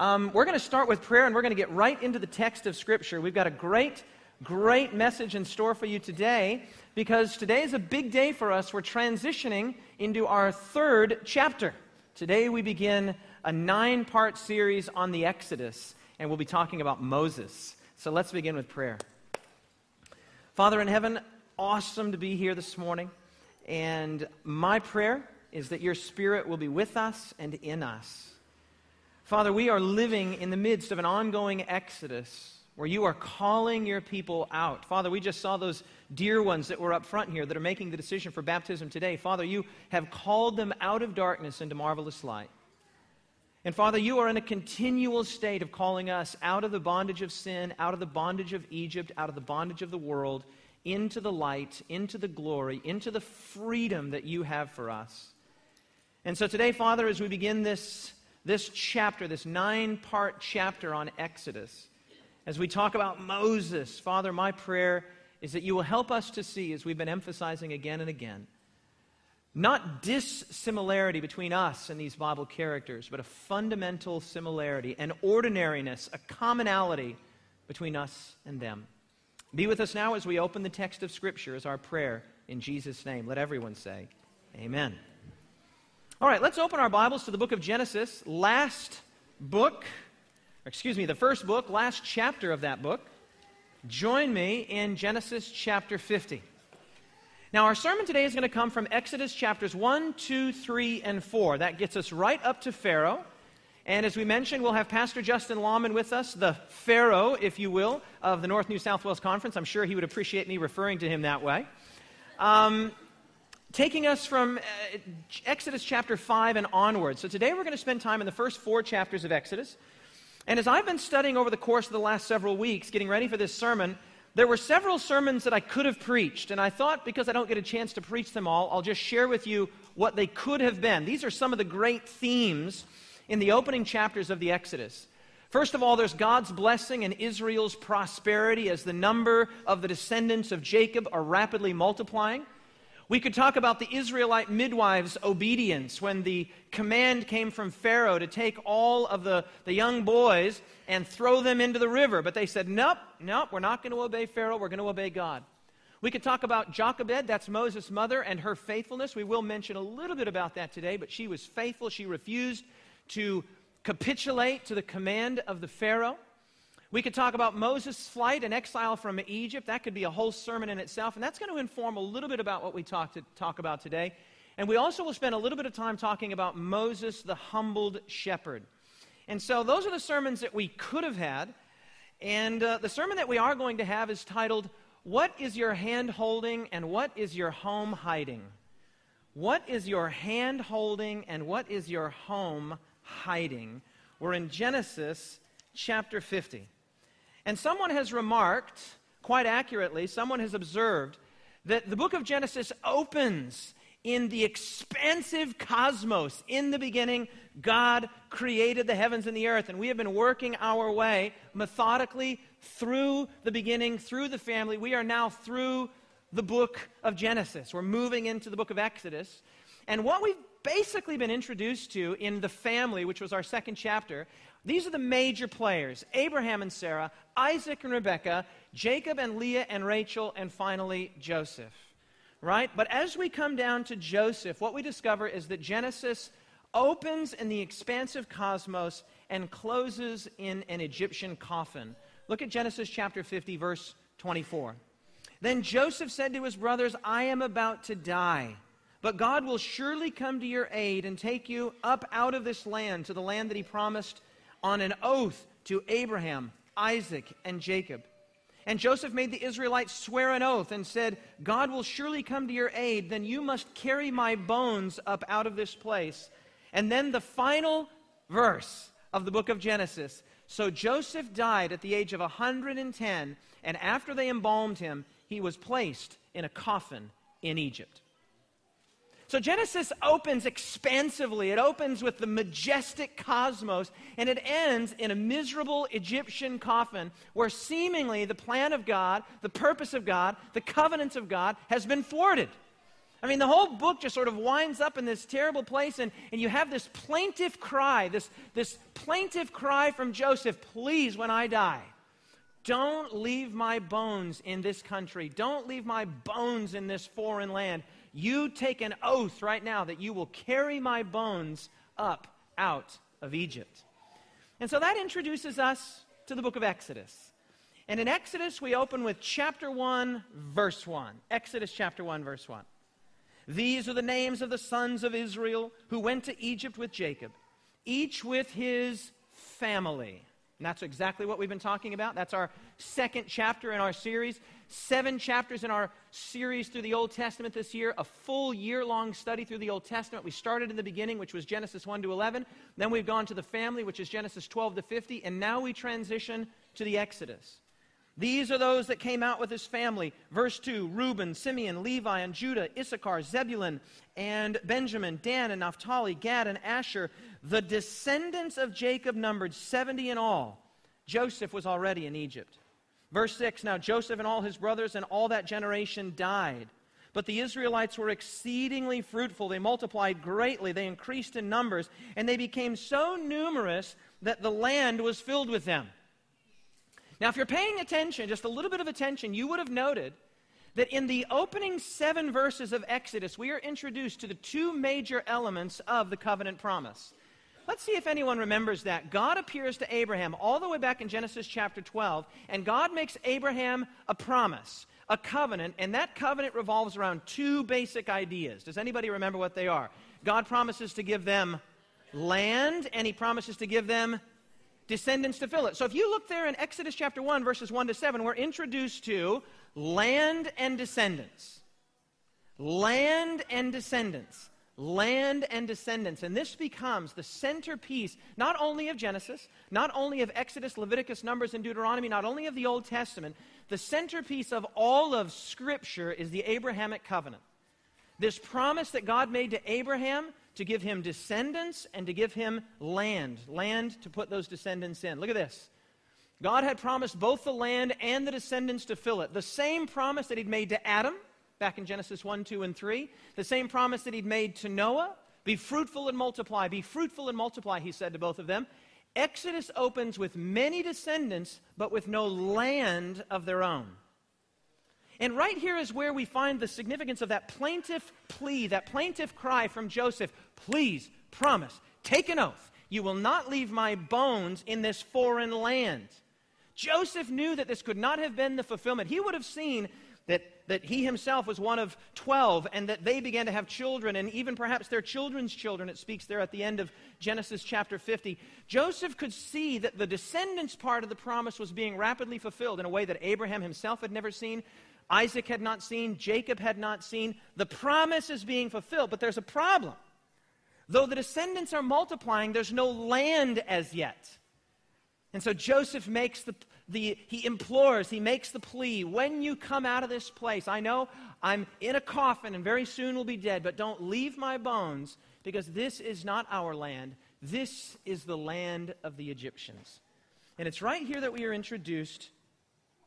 Um, we're going to start with prayer and we're going to get right into the text of Scripture. We've got a great, great message in store for you today because today is a big day for us. We're transitioning into our third chapter. Today we begin a nine part series on the Exodus, and we'll be talking about Moses. So let's begin with prayer. Father in heaven, awesome to be here this morning. And my prayer is that your Spirit will be with us and in us. Father, we are living in the midst of an ongoing exodus where you are calling your people out. Father, we just saw those dear ones that were up front here that are making the decision for baptism today. Father, you have called them out of darkness into marvelous light. And Father, you are in a continual state of calling us out of the bondage of sin, out of the bondage of Egypt, out of the bondage of the world, into the light, into the glory, into the freedom that you have for us. And so today, Father, as we begin this this chapter, this nine part chapter on Exodus, as we talk about Moses, Father, my prayer is that you will help us to see, as we've been emphasizing again and again, not dissimilarity between us and these Bible characters, but a fundamental similarity, an ordinariness, a commonality between us and them. Be with us now as we open the text of Scripture as our prayer in Jesus' name. Let everyone say, Amen. All right, let's open our Bibles to the book of Genesis, last book, excuse me, the first book, last chapter of that book. Join me in Genesis chapter 50. Now, our sermon today is going to come from Exodus chapters 1, 2, 3, and 4. That gets us right up to Pharaoh. And as we mentioned, we'll have Pastor Justin Lawman with us, the Pharaoh, if you will, of the North New South Wales Conference. I'm sure he would appreciate me referring to him that way. Um, taking us from uh, Exodus chapter 5 and onward. So today we're going to spend time in the first four chapters of Exodus. And as I've been studying over the course of the last several weeks, getting ready for this sermon, there were several sermons that I could have preached. And I thought because I don't get a chance to preach them all, I'll just share with you what they could have been. These are some of the great themes in the opening chapters of the Exodus. First of all, there's God's blessing and Israel's prosperity as the number of the descendants of Jacob are rapidly multiplying. We could talk about the Israelite midwives' obedience when the command came from Pharaoh to take all of the, the young boys and throw them into the river. But they said, Nope, nope, we're not going to obey Pharaoh, we're going to obey God. We could talk about Jochebed, that's Moses' mother, and her faithfulness. We will mention a little bit about that today, but she was faithful. She refused to capitulate to the command of the Pharaoh. We could talk about Moses' flight and exile from Egypt. That could be a whole sermon in itself, and that's going to inform a little bit about what we talk, to, talk about today. And we also will spend a little bit of time talking about Moses, the humbled shepherd. And so those are the sermons that we could have had. And uh, the sermon that we are going to have is titled, What is Your Hand Holding and What is Your Home Hiding? What is your hand holding and what is your home hiding? We're in Genesis chapter 50. And someone has remarked, quite accurately, someone has observed that the book of Genesis opens in the expansive cosmos. In the beginning, God created the heavens and the earth, and we have been working our way methodically through the beginning, through the family. We are now through the book of Genesis. We're moving into the book of Exodus. And what we've basically been introduced to in the family, which was our second chapter, these are the major players Abraham and Sarah, Isaac and Rebekah, Jacob and Leah and Rachel, and finally Joseph. Right? But as we come down to Joseph, what we discover is that Genesis opens in the expansive cosmos and closes in an Egyptian coffin. Look at Genesis chapter 50, verse 24. Then Joseph said to his brothers, I am about to die. But God will surely come to your aid and take you up out of this land to the land that He promised on an oath to Abraham, Isaac, and Jacob. And Joseph made the Israelites swear an oath and said, God will surely come to your aid, then you must carry my bones up out of this place. And then the final verse of the book of Genesis. So Joseph died at the age of 110, and after they embalmed him, he was placed in a coffin in Egypt. So Genesis opens expansively. It opens with the majestic cosmos, and it ends in a miserable Egyptian coffin where seemingly the plan of God, the purpose of God, the covenants of God has been thwarted. I mean, the whole book just sort of winds up in this terrible place, and, and you have this plaintive cry, this, this plaintive cry from Joseph Please, when I die, don't leave my bones in this country. Don't leave my bones in this foreign land. You take an oath right now that you will carry my bones up out of Egypt. And so that introduces us to the book of Exodus. And in Exodus, we open with chapter 1, verse 1. Exodus chapter 1, verse 1. These are the names of the sons of Israel who went to Egypt with Jacob, each with his family. And that's exactly what we've been talking about. That's our second chapter in our series. Seven chapters in our series through the Old Testament this year, a full year long study through the Old Testament. We started in the beginning, which was Genesis 1 to 11. Then we've gone to the family, which is Genesis 12 to 50. And now we transition to the Exodus. These are those that came out with his family. Verse 2 Reuben, Simeon, Levi, and Judah, Issachar, Zebulun, and Benjamin, Dan, and Naphtali, Gad, and Asher. The descendants of Jacob numbered 70 in all. Joseph was already in Egypt. Verse 6 Now Joseph and all his brothers and all that generation died. But the Israelites were exceedingly fruitful. They multiplied greatly. They increased in numbers. And they became so numerous that the land was filled with them. Now, if you're paying attention, just a little bit of attention, you would have noted that in the opening seven verses of Exodus, we are introduced to the two major elements of the covenant promise. Let's see if anyone remembers that. God appears to Abraham all the way back in Genesis chapter 12, and God makes Abraham a promise, a covenant, and that covenant revolves around two basic ideas. Does anybody remember what they are? God promises to give them land, and he promises to give them descendants to fill it. So if you look there in Exodus chapter 1, verses 1 to 7, we're introduced to land and descendants. Land and descendants. Land and descendants. And this becomes the centerpiece not only of Genesis, not only of Exodus, Leviticus, Numbers, and Deuteronomy, not only of the Old Testament, the centerpiece of all of Scripture is the Abrahamic covenant. This promise that God made to Abraham to give him descendants and to give him land, land to put those descendants in. Look at this. God had promised both the land and the descendants to fill it. The same promise that he'd made to Adam back in Genesis 1, 2, and 3. The same promise that he'd made to Noah be fruitful and multiply. Be fruitful and multiply, he said to both of them. Exodus opens with many descendants, but with no land of their own. And right here is where we find the significance of that plaintive plea, that plaintive cry from Joseph Please, promise, take an oath. You will not leave my bones in this foreign land. Joseph knew that this could not have been the fulfillment. He would have seen that, that he himself was one of 12 and that they began to have children and even perhaps their children's children. It speaks there at the end of Genesis chapter 50. Joseph could see that the descendants part of the promise was being rapidly fulfilled in a way that Abraham himself had never seen, Isaac had not seen, Jacob had not seen. The promise is being fulfilled, but there's a problem. Though the descendants are multiplying, there's no land as yet. And so Joseph makes the, the, he implores, he makes the plea, when you come out of this place, I know I'm in a coffin and very soon will be dead, but don't leave my bones because this is not our land. This is the land of the Egyptians. And it's right here that we are introduced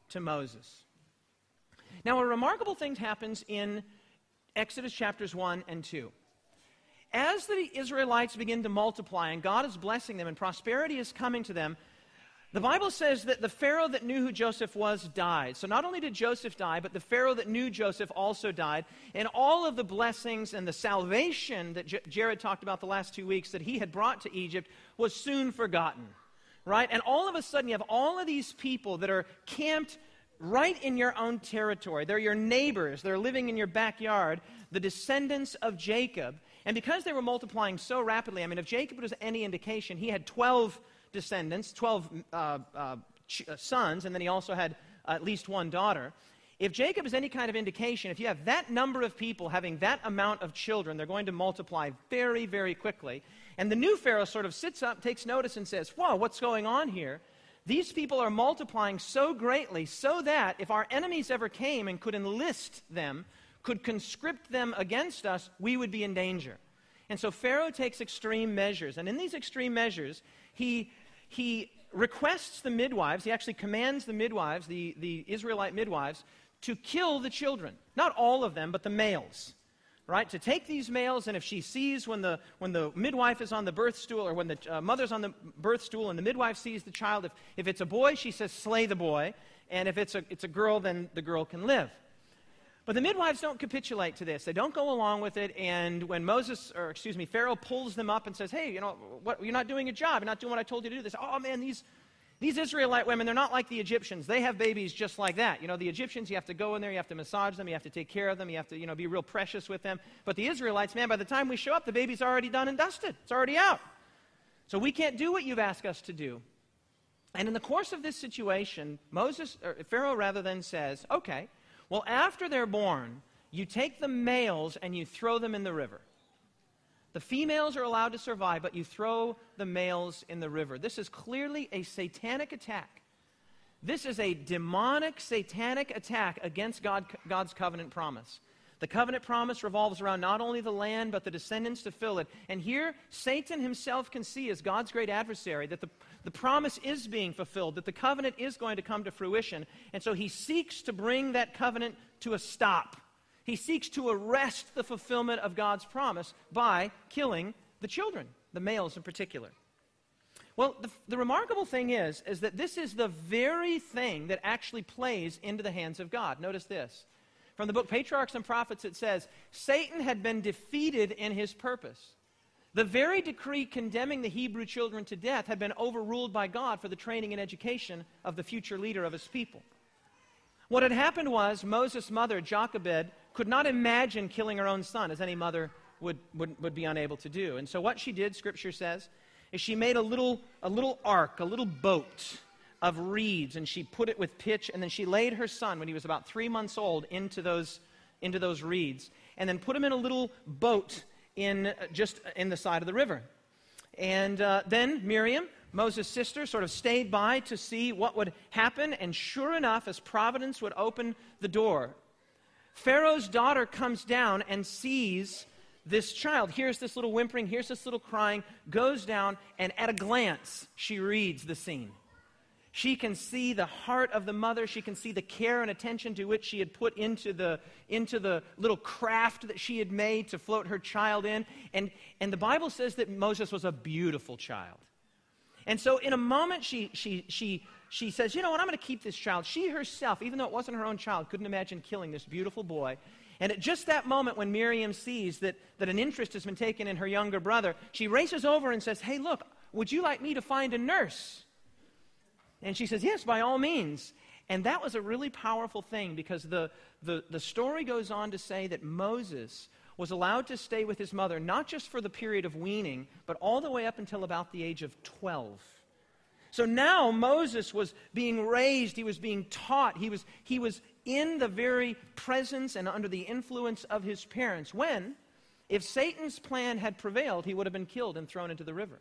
to Moses. Now, a remarkable thing happens in Exodus chapters 1 and 2. As the Israelites begin to multiply and God is blessing them and prosperity is coming to them, the Bible says that the Pharaoh that knew who Joseph was died. So not only did Joseph die, but the Pharaoh that knew Joseph also died. And all of the blessings and the salvation that J- Jared talked about the last two weeks that he had brought to Egypt was soon forgotten. Right? And all of a sudden, you have all of these people that are camped right in your own territory. They're your neighbors, they're living in your backyard, the descendants of Jacob. And because they were multiplying so rapidly, I mean, if Jacob was any indication, he had 12 descendants, 12 uh, uh, uh, sons, and then he also had at least one daughter. If Jacob is any kind of indication, if you have that number of people having that amount of children, they're going to multiply very, very quickly. And the new Pharaoh sort of sits up, takes notice, and says, Whoa, what's going on here? These people are multiplying so greatly so that if our enemies ever came and could enlist them, could conscript them against us, we would be in danger. And so Pharaoh takes extreme measures. And in these extreme measures, he, he requests the midwives, he actually commands the midwives, the, the Israelite midwives, to kill the children. Not all of them, but the males. right? To take these males, and if she sees when the, when the midwife is on the birth stool, or when the uh, mother's on the birth stool and the midwife sees the child, if, if it's a boy, she says, slay the boy. And if it's a, it's a girl, then the girl can live. But the midwives don't capitulate to this. They don't go along with it. And when Moses, or excuse me, Pharaoh pulls them up and says, hey, you know, what, you're not doing a job. You're not doing what I told you to do. This. Oh, man, these, these Israelite women, they're not like the Egyptians. They have babies just like that. You know, the Egyptians, you have to go in there, you have to massage them, you have to take care of them, you have to, you know, be real precious with them. But the Israelites, man, by the time we show up, the baby's already done and dusted. It's already out. So we can't do what you've asked us to do. And in the course of this situation, Moses, Pharaoh rather than says, okay, well, after they're born, you take the males and you throw them in the river. The females are allowed to survive, but you throw the males in the river. This is clearly a satanic attack. This is a demonic, satanic attack against God, God's covenant promise. The covenant promise revolves around not only the land, but the descendants to fill it. And here, Satan himself can see, as God's great adversary, that the, the promise is being fulfilled, that the covenant is going to come to fruition. And so he seeks to bring that covenant to a stop. He seeks to arrest the fulfillment of God's promise by killing the children, the males in particular. Well, the, the, remarkable thing is, is that this is the very thing that actually plays into the hands of God. Notice this. From the book Patriarchs and Prophets, it says, Satan had been defeated in his purpose. The very decree condemning the Hebrew children to death had been overruled by God for the training and education of the future leader of his people. What had happened was Moses' mother, Jochebed, could not imagine killing her own son, as any mother would, would, would be unable to do. And so, what she did, Scripture says, is she made a little, a little ark, a little boat of reeds, and she put it with pitch, and then she laid her son, when he was about three months old, into those, into those reeds, and then put him in a little boat in, just in the side of the river. And uh, then Miriam, Moses' sister, sort of stayed by to see what would happen, and sure enough, as providence would open the door, Pharaoh's daughter comes down and sees this child. Here's this little whimpering, here's this little crying, goes down, and at a glance, she reads the scene. She can see the heart of the mother. She can see the care and attention to which she had put into the, into the little craft that she had made to float her child in. And, and the Bible says that Moses was a beautiful child. And so, in a moment, she, she, she she says, You know what? I'm going to keep this child. She herself, even though it wasn't her own child, couldn't imagine killing this beautiful boy. And at just that moment, when Miriam sees that, that an interest has been taken in her younger brother, she races over and says, Hey, look, would you like me to find a nurse? And she says, Yes, by all means. And that was a really powerful thing because the, the, the story goes on to say that Moses was allowed to stay with his mother not just for the period of weaning, but all the way up until about the age of 12. So now Moses was being raised, he was being taught, he was, he was in the very presence and under the influence of his parents. When, if Satan's plan had prevailed, he would have been killed and thrown into the river.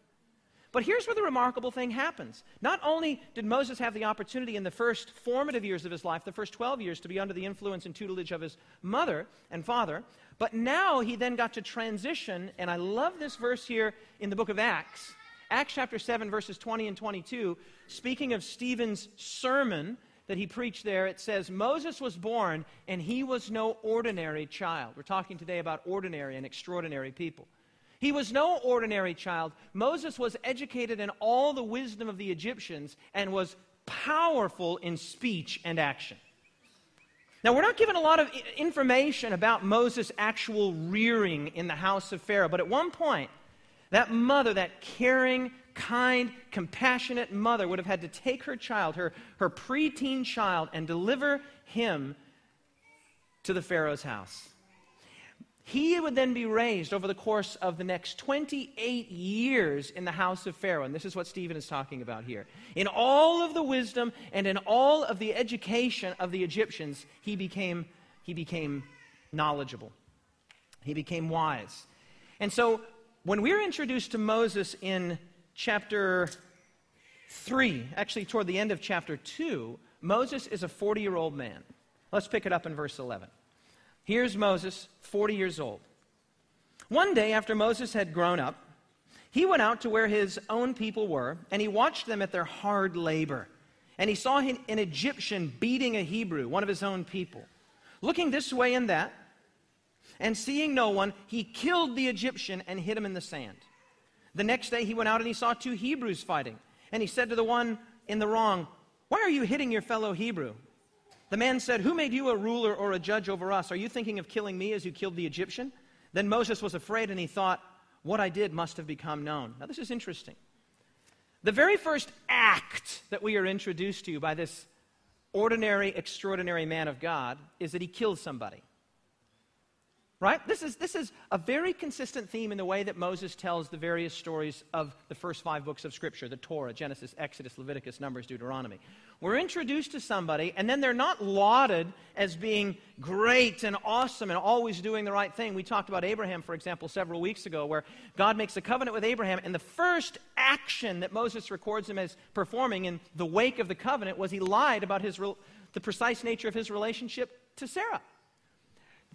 But here's where the remarkable thing happens. Not only did Moses have the opportunity in the first formative years of his life, the first 12 years, to be under the influence and tutelage of his mother and father, but now he then got to transition, and I love this verse here in the book of Acts. Acts chapter 7, verses 20 and 22, speaking of Stephen's sermon that he preached there, it says, Moses was born and he was no ordinary child. We're talking today about ordinary and extraordinary people. He was no ordinary child. Moses was educated in all the wisdom of the Egyptians and was powerful in speech and action. Now, we're not given a lot of information about Moses' actual rearing in the house of Pharaoh, but at one point, that mother, that caring, kind, compassionate mother, would have had to take her child, her, her preteen child, and deliver him to the Pharaoh's house. He would then be raised over the course of the next 28 years in the house of Pharaoh. And this is what Stephen is talking about here. In all of the wisdom and in all of the education of the Egyptians, he became, he became knowledgeable. He became wise. And so when we're introduced to Moses in chapter 3, actually toward the end of chapter 2, Moses is a 40 year old man. Let's pick it up in verse 11. Here's Moses, 40 years old. One day after Moses had grown up, he went out to where his own people were, and he watched them at their hard labor. And he saw an Egyptian beating a Hebrew, one of his own people. Looking this way and that, And seeing no one, he killed the Egyptian and hid him in the sand. The next day he went out and he saw two Hebrews fighting. And he said to the one in the wrong, Why are you hitting your fellow Hebrew? The man said, Who made you a ruler or a judge over us? Are you thinking of killing me as you killed the Egyptian? Then Moses was afraid and he thought, What I did must have become known. Now, this is interesting. The very first act that we are introduced to by this ordinary, extraordinary man of God is that he kills somebody. Right? This is, this is a very consistent theme in the way that Moses tells the various stories of the first five books of Scripture the Torah, Genesis, Exodus, Leviticus, Numbers, Deuteronomy. We're introduced to somebody, and then they're not lauded as being great and awesome and always doing the right thing. We talked about Abraham, for example, several weeks ago, where God makes a covenant with Abraham, and the first action that Moses records him as performing in the wake of the covenant was he lied about his, the precise nature of his relationship to Sarah.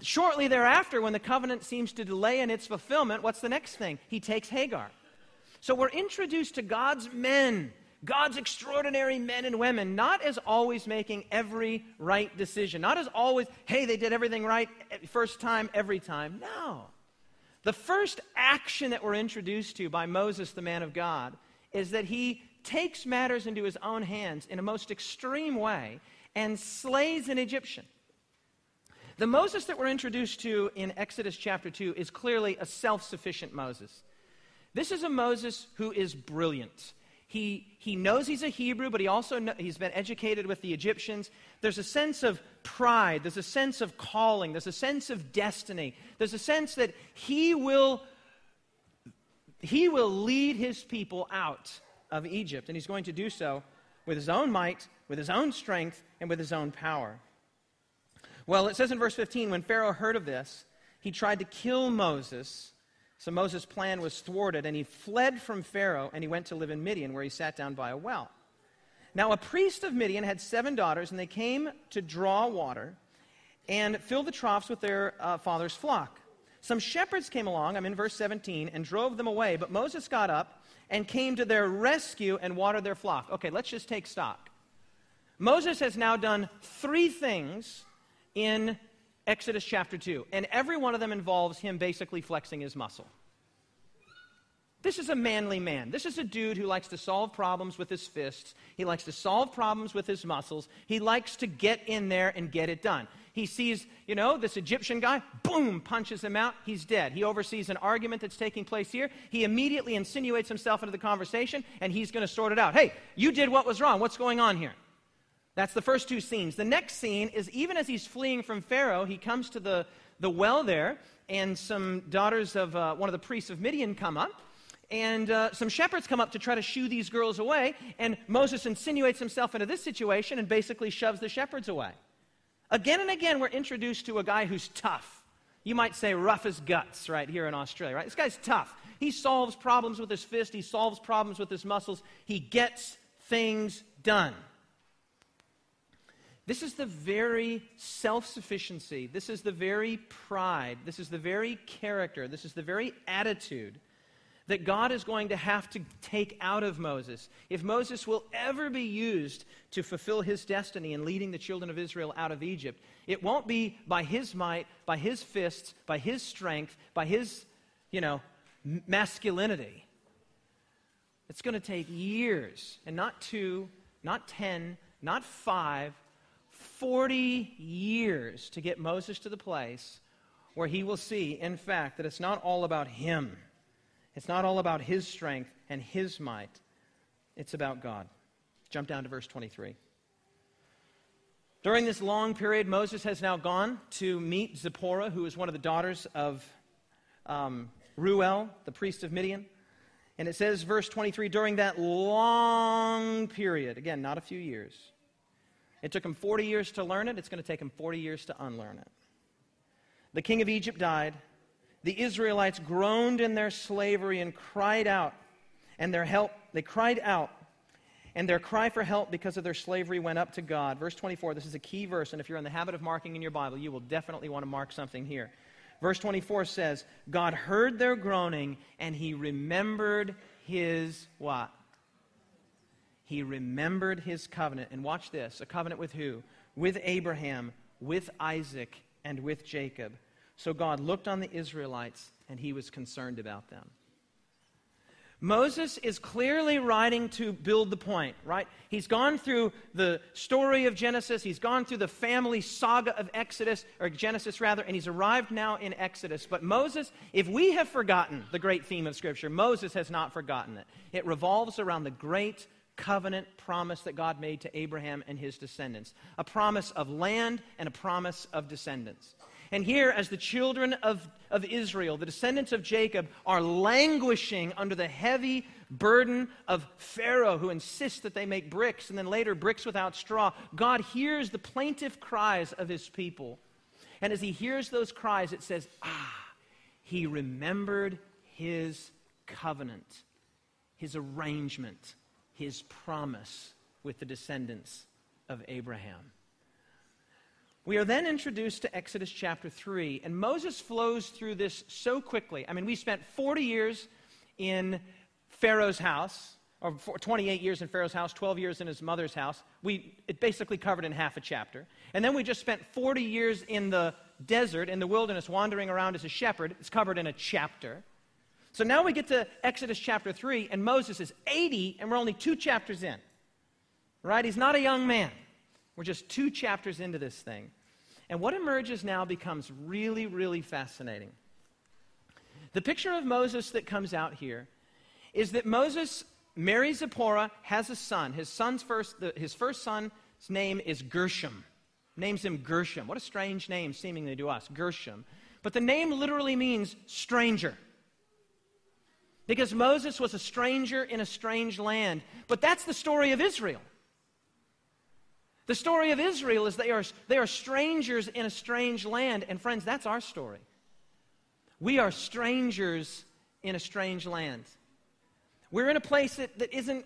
Shortly thereafter, when the covenant seems to delay in its fulfillment, what's the next thing? He takes Hagar. So we're introduced to God's men, God's extraordinary men and women, not as always making every right decision, not as always, hey, they did everything right first time, every time. No. The first action that we're introduced to by Moses, the man of God, is that he takes matters into his own hands in a most extreme way and slays an Egyptian. The Moses that we're introduced to in Exodus chapter 2 is clearly a self sufficient Moses. This is a Moses who is brilliant. He, he knows he's a Hebrew, but he also know, he's been educated with the Egyptians. There's a sense of pride. There's a sense of calling. There's a sense of destiny. There's a sense that he will, he will lead his people out of Egypt, and he's going to do so with his own might, with his own strength, and with his own power. Well, it says in verse 15 when Pharaoh heard of this, he tried to kill Moses. So Moses' plan was thwarted, and he fled from Pharaoh and he went to live in Midian, where he sat down by a well. Now, a priest of Midian had seven daughters, and they came to draw water and fill the troughs with their uh, father's flock. Some shepherds came along, I'm in verse 17, and drove them away, but Moses got up and came to their rescue and watered their flock. Okay, let's just take stock. Moses has now done three things in Exodus chapter 2. And every one of them involves him basically flexing his muscle. This is a manly man. This is a dude who likes to solve problems with his fists. He likes to solve problems with his muscles. He likes to get in there and get it done. He sees, you know, this Egyptian guy, boom, punches him out. He's dead. He oversees an argument that's taking place here. He immediately insinuates himself into the conversation and he's going to sort it out. Hey, you did what was wrong. What's going on here? That's the first two scenes. The next scene is even as he's fleeing from Pharaoh, he comes to the, the well there, and some daughters of uh, one of the priests of Midian come up. And uh, some shepherds come up to try to shoo these girls away, and Moses insinuates himself into this situation and basically shoves the shepherds away. Again and again, we're introduced to a guy who's tough. You might say rough as guts right here in Australia, right? This guy's tough. He solves problems with his fist, he solves problems with his muscles, he gets things done. This is the very self sufficiency, this is the very pride, this is the very character, this is the very attitude that God is going to have to take out of Moses. If Moses will ever be used to fulfill his destiny in leading the children of Israel out of Egypt, it won't be by his might, by his fists, by his strength, by his, you know, masculinity. It's going to take years, and not two, not ten, not five, 40 years to get Moses to the place where he will see, in fact, that it's not all about him. It's not all about his strength and his might. It's about God. Jump down to verse 23. During this long period, Moses has now gone to meet Zipporah, who is one of the daughters of um, Reuel, the priest of Midian. And it says, verse 23, during that long period, again, not a few years, it took him 40 years to learn it, it's going to take him 40 years to unlearn it. The king of Egypt died. The Israelites groaned in their slavery and cried out, and their help, they cried out, and their cry for help because of their slavery went up to God. Verse 24, this is a key verse, and if you're in the habit of marking in your Bible, you will definitely want to mark something here. Verse 24 says, God heard their groaning, and he remembered his what? He remembered his covenant. And watch this a covenant with who? With Abraham, with Isaac, and with Jacob, So God looked on the Israelites and he was concerned about them. Moses is clearly writing to build the point, right? He's gone through the story of Genesis, he's gone through the family saga of Exodus, or Genesis rather, and he's arrived now in Exodus. But Moses, if we have forgotten the great theme of Scripture, Moses has not forgotten it. It revolves around the great covenant promise that God made to Abraham and his descendants a promise of land and a promise of descendants. And here, as the children of, of Israel, the descendants of Jacob, are languishing under the heavy burden of Pharaoh, who insists that they make bricks and then later bricks without straw, God hears the plaintive cries of his people. And as he hears those cries, it says, Ah, he remembered his covenant, his arrangement, his promise with the descendants of Abraham. We are then introduced to Exodus chapter 3, and Moses flows through this so quickly. I mean, we spent 40 years in Pharaoh's house, or 28 years in Pharaoh's house, 12 years in his mother's house. We, it basically covered in half a chapter. And then we just spent 40 years in the desert, in the wilderness, wandering around as a shepherd. It's covered in a chapter. So now we get to Exodus chapter 3, and Moses is 80, and we're only two chapters in. Right? He's not a young man. We're just two chapters into this thing. And what emerges now becomes really, really fascinating. The picture of Moses that comes out here is that Moses marries Zipporah, has a son. His son's first, the, his first son's name is Gershom. Names him Gershom. What a strange name, seemingly to us, Gershom. But the name literally means stranger. Because Moses was a stranger in a strange land. But that's the story of Israel. The story of Israel is they are, they are strangers in a strange land. And friends, that's our story. We are strangers in a strange land. We're in a place that, that isn't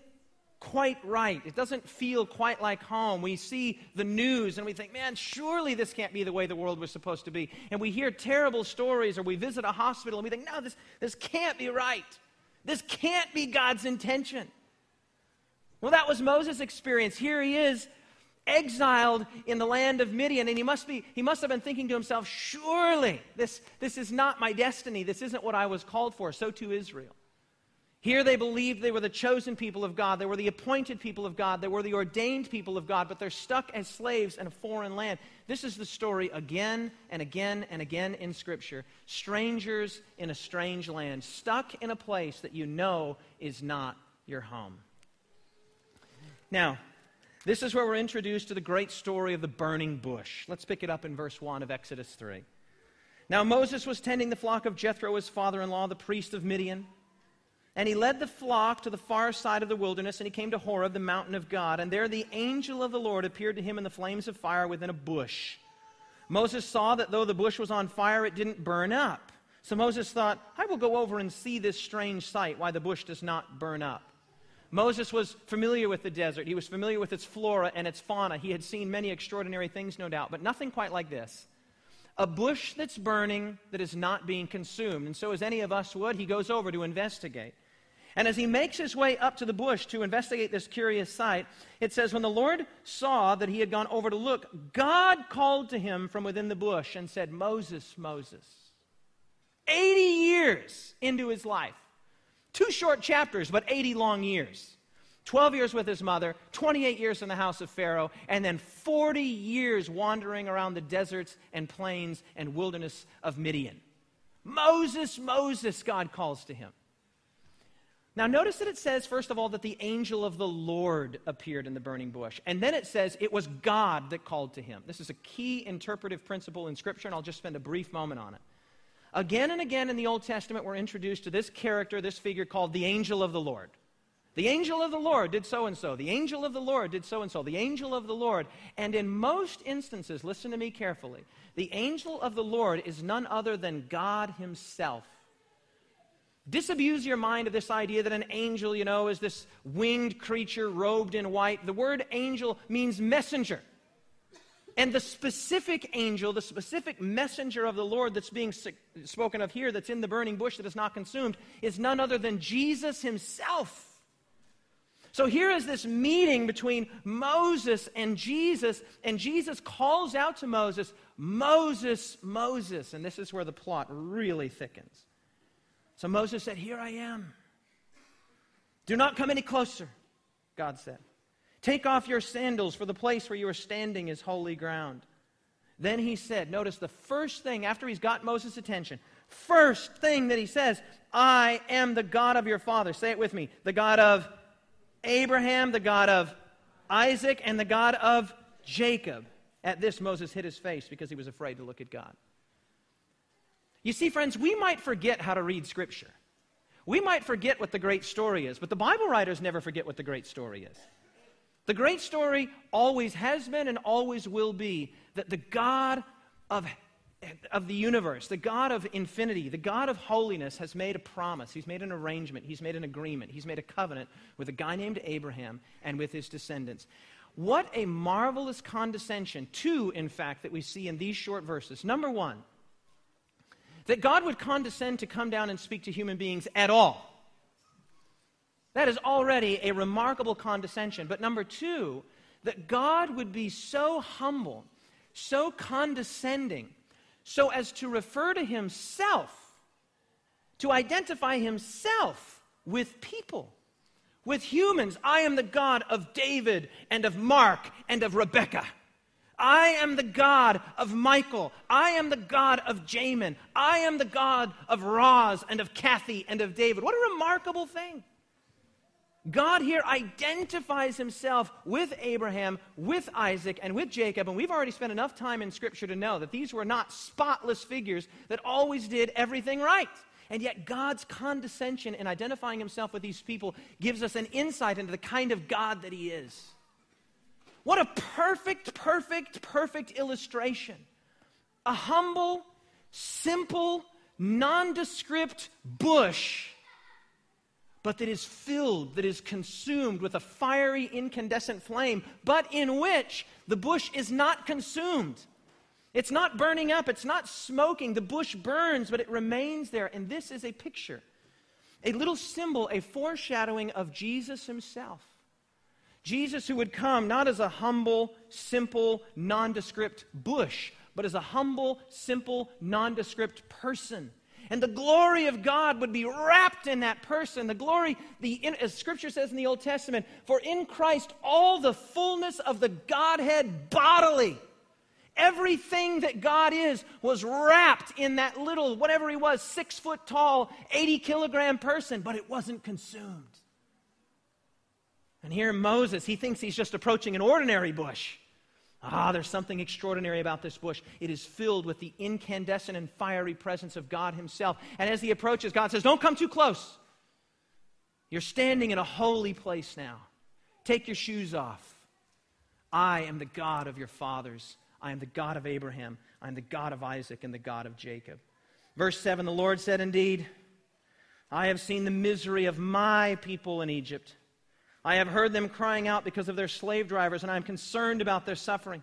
quite right. It doesn't feel quite like home. We see the news and we think, man, surely this can't be the way the world was supposed to be. And we hear terrible stories or we visit a hospital and we think, no, this, this can't be right. This can't be God's intention. Well, that was Moses' experience. Here he is exiled in the land of Midian, and he must, be, he must have been thinking to himself, surely this, this is not my destiny. This isn't what I was called for. So too Israel. Here they believed they were the chosen people of God. They were the appointed people of God. They were the ordained people of God, but they're stuck as slaves in a foreign land. This is the story again and again and again in Scripture. Strangers in a strange land, stuck in a place that you know is not your home. Now, this is where we're introduced to the great story of the burning bush. Let's pick it up in verse 1 of Exodus 3. Now Moses was tending the flock of Jethro, his father in law, the priest of Midian. And he led the flock to the far side of the wilderness, and he came to Horeb, the mountain of God. And there the angel of the Lord appeared to him in the flames of fire within a bush. Moses saw that though the bush was on fire, it didn't burn up. So Moses thought, I will go over and see this strange sight, why the bush does not burn up. Moses was familiar with the desert. He was familiar with its flora and its fauna. He had seen many extraordinary things, no doubt, but nothing quite like this. A bush that's burning that is not being consumed. And so, as any of us would, he goes over to investigate. And as he makes his way up to the bush to investigate this curious sight, it says, When the Lord saw that he had gone over to look, God called to him from within the bush and said, Moses, Moses. 80 years into his life. Two short chapters, but 80 long years. 12 years with his mother, 28 years in the house of Pharaoh, and then 40 years wandering around the deserts and plains and wilderness of Midian. Moses, Moses, God calls to him. Now, notice that it says, first of all, that the angel of the Lord appeared in the burning bush. And then it says it was God that called to him. This is a key interpretive principle in Scripture, and I'll just spend a brief moment on it. Again and again in the Old Testament, we're introduced to this character, this figure called the angel of the Lord. The angel of the Lord did so and so. The angel of the Lord did so and so. The angel of the Lord. And in most instances, listen to me carefully, the angel of the Lord is none other than God Himself. Disabuse your mind of this idea that an angel, you know, is this winged creature robed in white. The word angel means messenger. And the specific angel, the specific messenger of the Lord that's being spoken of here, that's in the burning bush that is not consumed, is none other than Jesus himself. So here is this meeting between Moses and Jesus, and Jesus calls out to Moses, Moses, Moses. And this is where the plot really thickens. So Moses said, Here I am. Do not come any closer, God said. Take off your sandals, for the place where you are standing is holy ground. Then he said, Notice the first thing after he's got Moses' attention, first thing that he says, I am the God of your father. Say it with me. The God of Abraham, the God of Isaac, and the God of Jacob. At this, Moses hid his face because he was afraid to look at God. You see, friends, we might forget how to read Scripture. We might forget what the great story is, but the Bible writers never forget what the great story is. The great story always has been and always will be that the God of of the universe, the God of infinity, the God of holiness has made a promise. He's made an arrangement. He's made an agreement. He's made a covenant with a guy named Abraham and with his descendants. What a marvelous condescension, two, in fact, that we see in these short verses. Number one, that God would condescend to come down and speak to human beings at all. That is already a remarkable condescension. But number two, that God would be so humble, so condescending so as to refer to himself, to identify himself with people, with humans. I am the God of David and of Mark and of Rebecca. I am the God of Michael. I am the God of Jamin. I am the God of Roz and of Kathy and of David. What a remarkable thing. God here identifies himself with Abraham, with Isaac, and with Jacob. And we've already spent enough time in Scripture to know that these were not spotless figures that always did everything right. And yet, God's condescension in identifying himself with these people gives us an insight into the kind of God that he is. What a perfect, perfect, perfect illustration. A humble, simple, nondescript bush but that is filled, that is consumed with a fiery incandescent flame, but in which the bush is not consumed. It's not burning up, it's not smoking. The bush burns, but it remains there. And this is a picture, a little symbol, a foreshadowing of Jesus himself. Jesus, who would come not as a humble, simple, nondescript bush, but as a humble, simple, nondescript person and the glory of God would be wrapped in that person. The glory, the, as Scripture says in the Old Testament, for in Christ all the fullness of the Godhead bodily. Everything that God is was wrapped in that little, whatever he was, six foot tall, 80 kilogram person, but it wasn't consumed. And here Moses, he thinks he's just approaching an ordinary bush. Ah, there's something extraordinary about this bush. It is filled with the incandescent and fiery presence of God Himself. And as he approaches, God says, Don't come too close. You're standing in a holy place now. Take your shoes off. I am the God of your fathers. I am the God of Abraham. I am the God of Isaac and the God of Jacob. Verse 7 The Lord said, Indeed, I have seen the misery of my people in Egypt I have heard them crying out because of their slave drivers, and I am concerned about their suffering.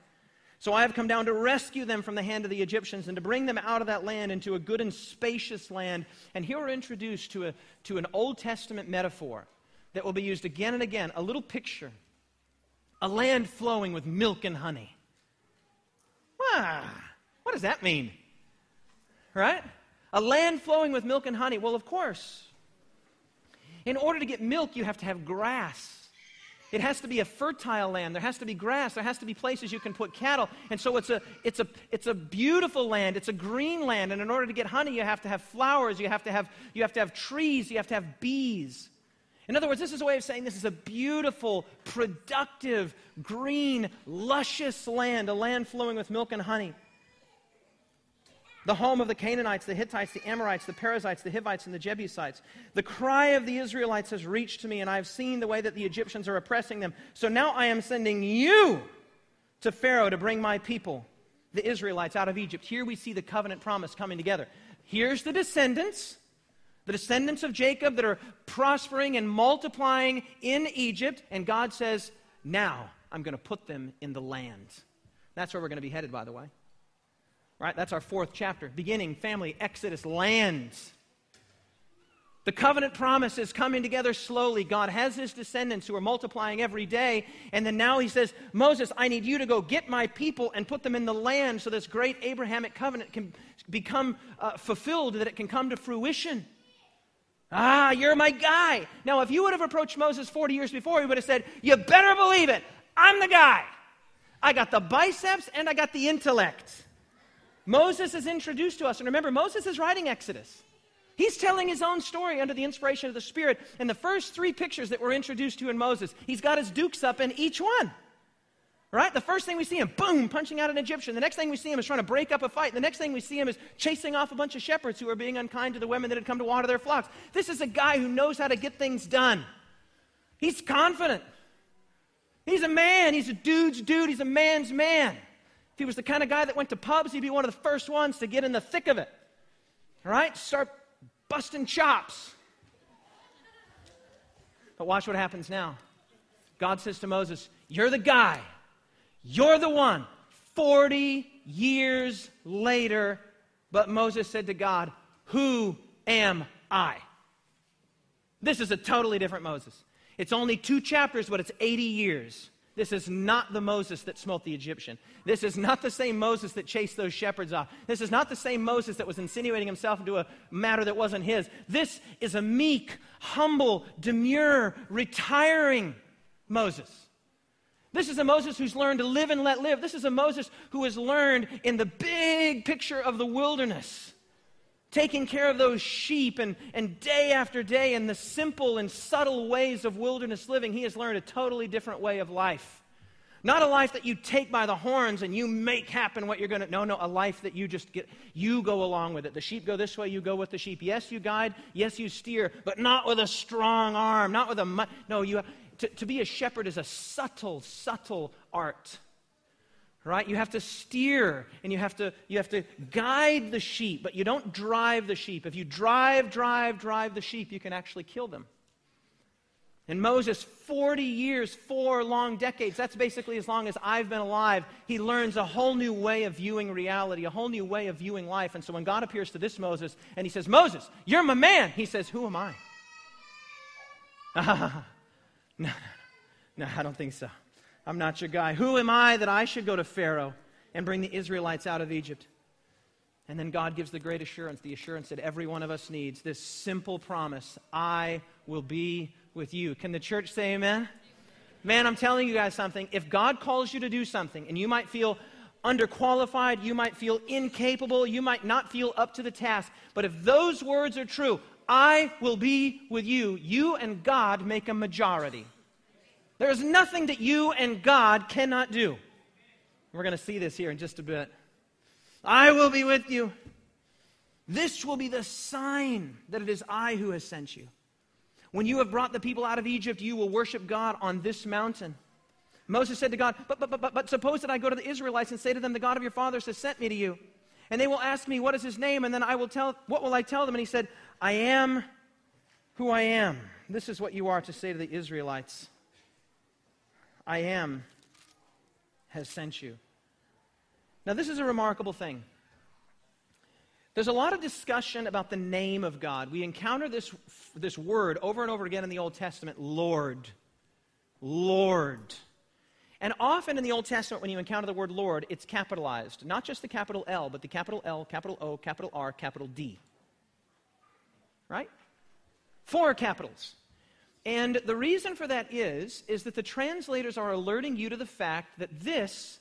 So I have come down to rescue them from the hand of the Egyptians and to bring them out of that land into a good and spacious land. And here we're introduced to, a, to an Old Testament metaphor that will be used again and again a little picture a land flowing with milk and honey. Ah, what does that mean? Right? A land flowing with milk and honey. Well, of course, in order to get milk, you have to have grass. It has to be a fertile land. There has to be grass. There has to be places you can put cattle. And so it's a, it's a, it's a beautiful land. It's a green land. And in order to get honey, you have to have flowers. You have to have, you have, to have trees. You have to have bees. In other words, this is a way of saying this is a beautiful, productive, green, luscious land, a land flowing with milk and honey the home of the Canaanites, the Hittites, the Amorites, the Perizzites, the Hivites, and the Jebusites. The cry of the Israelites has reached me, and I have seen the way that the Egyptians are oppressing them. So now I am sending you to Pharaoh to bring my people, the Israelites, out of Egypt. Here we see the covenant promise coming together. Here's the descendants, the descendants of Jacob that are prospering and multiplying in Egypt, and God says, Now I'm going to put them in the land. That's where we're going to be headed, by the way. Right? That's our fourth chapter. Beginning, family, Exodus, lands. The covenant promise is coming together slowly. God has his descendants who are multiplying every day. And then now he says, Moses, I need you to go get my people and put them in the land so this great Abrahamic covenant can become uh, fulfilled, that it can come to fruition. Ah, you're my guy. Now, if you would have approached Moses 40 years before, he would have said, You better believe it. I'm the guy. I got the biceps and I got the intellect. Moses is introduced to us. And remember, Moses is writing Exodus. He's telling his own story under the inspiration of the Spirit. And the first three pictures that we're introduced to in Moses, he's got his dukes up in each one. Right? The first thing we see him, boom, punching out an Egyptian. The next thing we see him is trying to break up a fight. The next thing we see him is chasing off a bunch of shepherds who are being unkind to the women that had come to water their flocks. This is a guy who knows how to get things done. He's confident. He's a man. He's a dude's dude. He's a man's man. If he was the kind of guy that went to pubs, he'd be one of the first ones to get in the thick of it. All right? Start busting chops. But watch what happens now. God says to Moses, You're the guy. You're the one. 40 years later, but Moses said to God, Who am I? This is a totally different Moses. It's only two chapters, but it's 80 years. This is not the Moses that smote the Egyptian. This is not the same Moses that chased those shepherds off. This is not the same Moses that was insinuating himself into a matter that wasn't his. This is a meek, humble, demure, retiring Moses. This is a Moses who's learned to live and let live. This is a Moses who has learned in the big picture of the wilderness, taking care of those sheep and, and day after day in the simple and subtle ways of wilderness living. He has learned a totally different way of life. Not a life that you take by the horns and you make happen what you're going to. No, no, a life that you just get, you go along with it. The sheep go this way, you go with the sheep. Yes, you guide, yes, you steer, but not with a strong arm, not with a. No, you, to, to be a shepherd is a subtle, subtle art right? You have to steer and you have to you have to guide the sheep but you don't drive the sheep. If you drive drive drive the sheep you can actually kill them. And moses 40 years four long decades that's basically as long as i've been alive he learns a whole new way of viewing reality a whole new way of viewing life. And so when god appears to this moses and he says moses you're my man he says who am i? Ah, No, no, no, I don't think so. I'm not your guy. Who am I that I should go to Pharaoh and bring the Israelites out of Egypt? And then God gives the great assurance, the assurance that every one of us needs this simple promise I will be with you. Can the church say amen? Man, I'm telling you guys something. If God calls you to do something, and you might feel underqualified, you might feel incapable, you might not feel up to the task, but if those words are true, I will be with you. You and God make a majority. There is nothing that you and God cannot do. We're going to see this here in just a bit. I will be with you. This will be the sign that it is I who has sent you. When you have brought the people out of Egypt, you will worship God on this mountain. Moses said to God, but, but, but, but, suppose that I go to the Israelites and say to them, The God of your fathers has sent me to you. And they will ask me, What is his name? And then I will tell, What will I tell them? And he said, I am who I am. This is what you are to say to the Israelites I am has sent you. Now, this is a remarkable thing. There's a lot of discussion about the name of God. We encounter this, this word over and over again in the Old Testament Lord. Lord. And often in the Old Testament, when you encounter the word Lord, it's capitalized. Not just the capital L, but the capital L, capital O, capital R, capital D right? Four capitals. And the reason for that is is that the translators are alerting you to the fact that this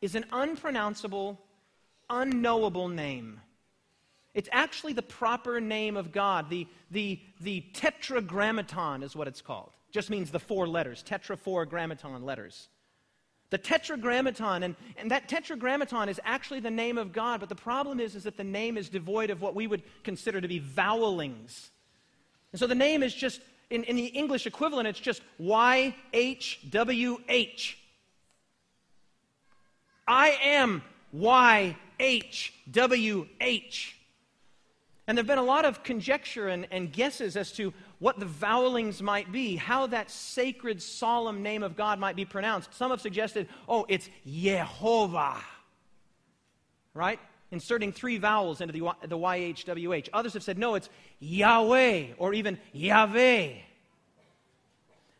is an unpronounceable, unknowable name. It's actually the proper name of God. The, the, the tetragrammaton is what it's called. Just means the four letters, tetra four grammaton letters. The tetragrammaton, and, and that tetragrammaton is actually the name of God, but the problem is, is that the name is devoid of what we would consider to be vowelings. And so the name is just, in, in the English equivalent, it's just YHWH. I am YHWH. And there have been a lot of conjecture and, and guesses as to what the vowelings might be, how that sacred, solemn name of God might be pronounced. Some have suggested, oh, it's Yehovah. Right? Inserting three vowels into the, the YHWH. Others have said, no, it's Yahweh or even Yahweh.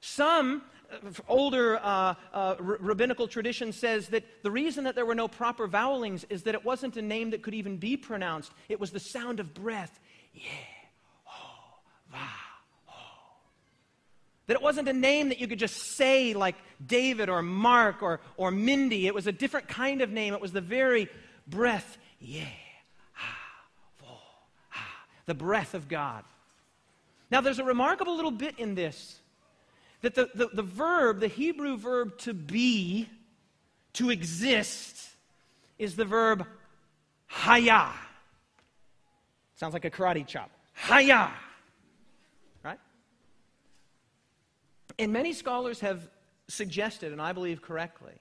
Some uh, older uh, uh, rabbinical tradition says that the reason that there were no proper vowelings is that it wasn't a name that could even be pronounced. It was the sound of breath. Yeah, va. That it wasn't a name that you could just say like David or Mark or, or Mindy. It was a different kind of name. It was the very breath. Yeah, ha, vo, ha, the breath of God. Now, there's a remarkable little bit in this that the, the, the verb, the Hebrew verb to be, to exist, is the verb haya. Sounds like a karate chop. Haya. Right? And many scholars have suggested, and I believe correctly,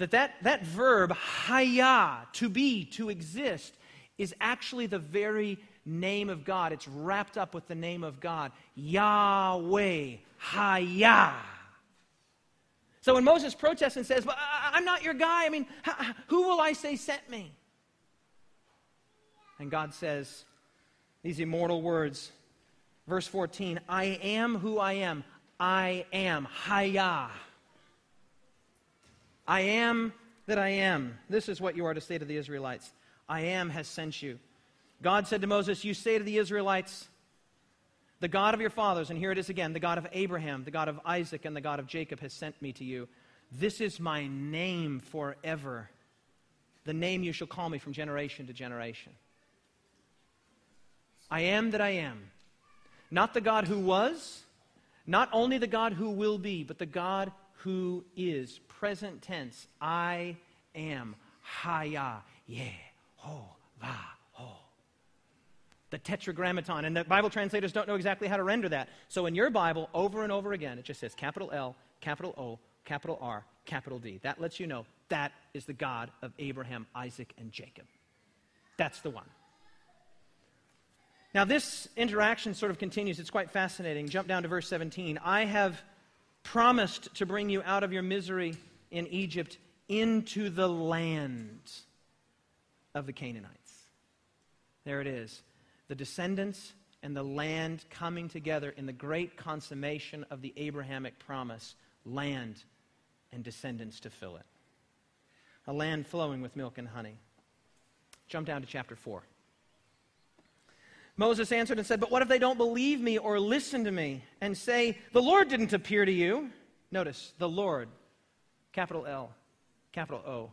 that that, that verb, haya, to be, to exist, is actually the very name of God. It's wrapped up with the name of God. Yahweh, Haya. So when Moses protests and says, well, I'm not your guy, I mean, who will I say sent me? And God says these immortal words, verse 14 I am who I am. I am. Haya. I am that I am. This is what you are to say to the Israelites I am has sent you. God said to Moses, You say to the Israelites, the God of your fathers, and here it is again, the God of Abraham, the God of Isaac, and the God of Jacob has sent me to you. This is my name forever, the name you shall call me from generation to generation. I am that I am. Not the God who was, not only the God who will be, but the God who is. Present tense. I am. Haya. Yeah. Ho. Va the tetragrammaton. And the Bible translators don't know exactly how to render that. So in your Bible, over and over again, it just says capital L, capital O, capital R, capital D. That lets you know that is the God of Abraham, Isaac, and Jacob. That's the one. Now, this interaction sort of continues. It's quite fascinating. Jump down to verse 17. I have promised to bring you out of your misery in Egypt into the land of the Canaanites. There it is the descendants and the land coming together in the great consummation of the Abrahamic promise land and descendants to fill it. A land flowing with milk and honey. Jump down to chapter 4. Moses answered and said, But what if they don't believe me or listen to me and say, The Lord didn't appear to you? Notice, the Lord, capital L, capital O,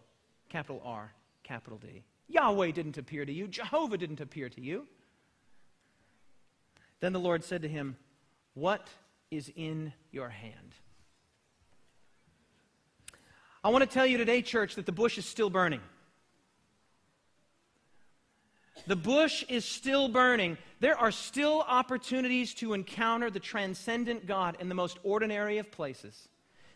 capital R, capital D. Yahweh didn't appear to you. Jehovah didn't appear to you. Then the Lord said to him, What is in your hand? I want to tell you today, church, that the bush is still burning. The bush is still burning. There are still opportunities to encounter the transcendent God in the most ordinary of places.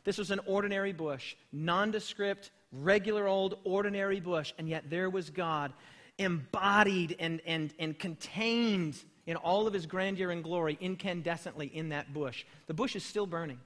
This was an ordinary bush, nondescript, regular old ordinary bush, and yet there was God embodied and, and, and contained in all of his grandeur and glory incandescently in that bush. The bush is still burning.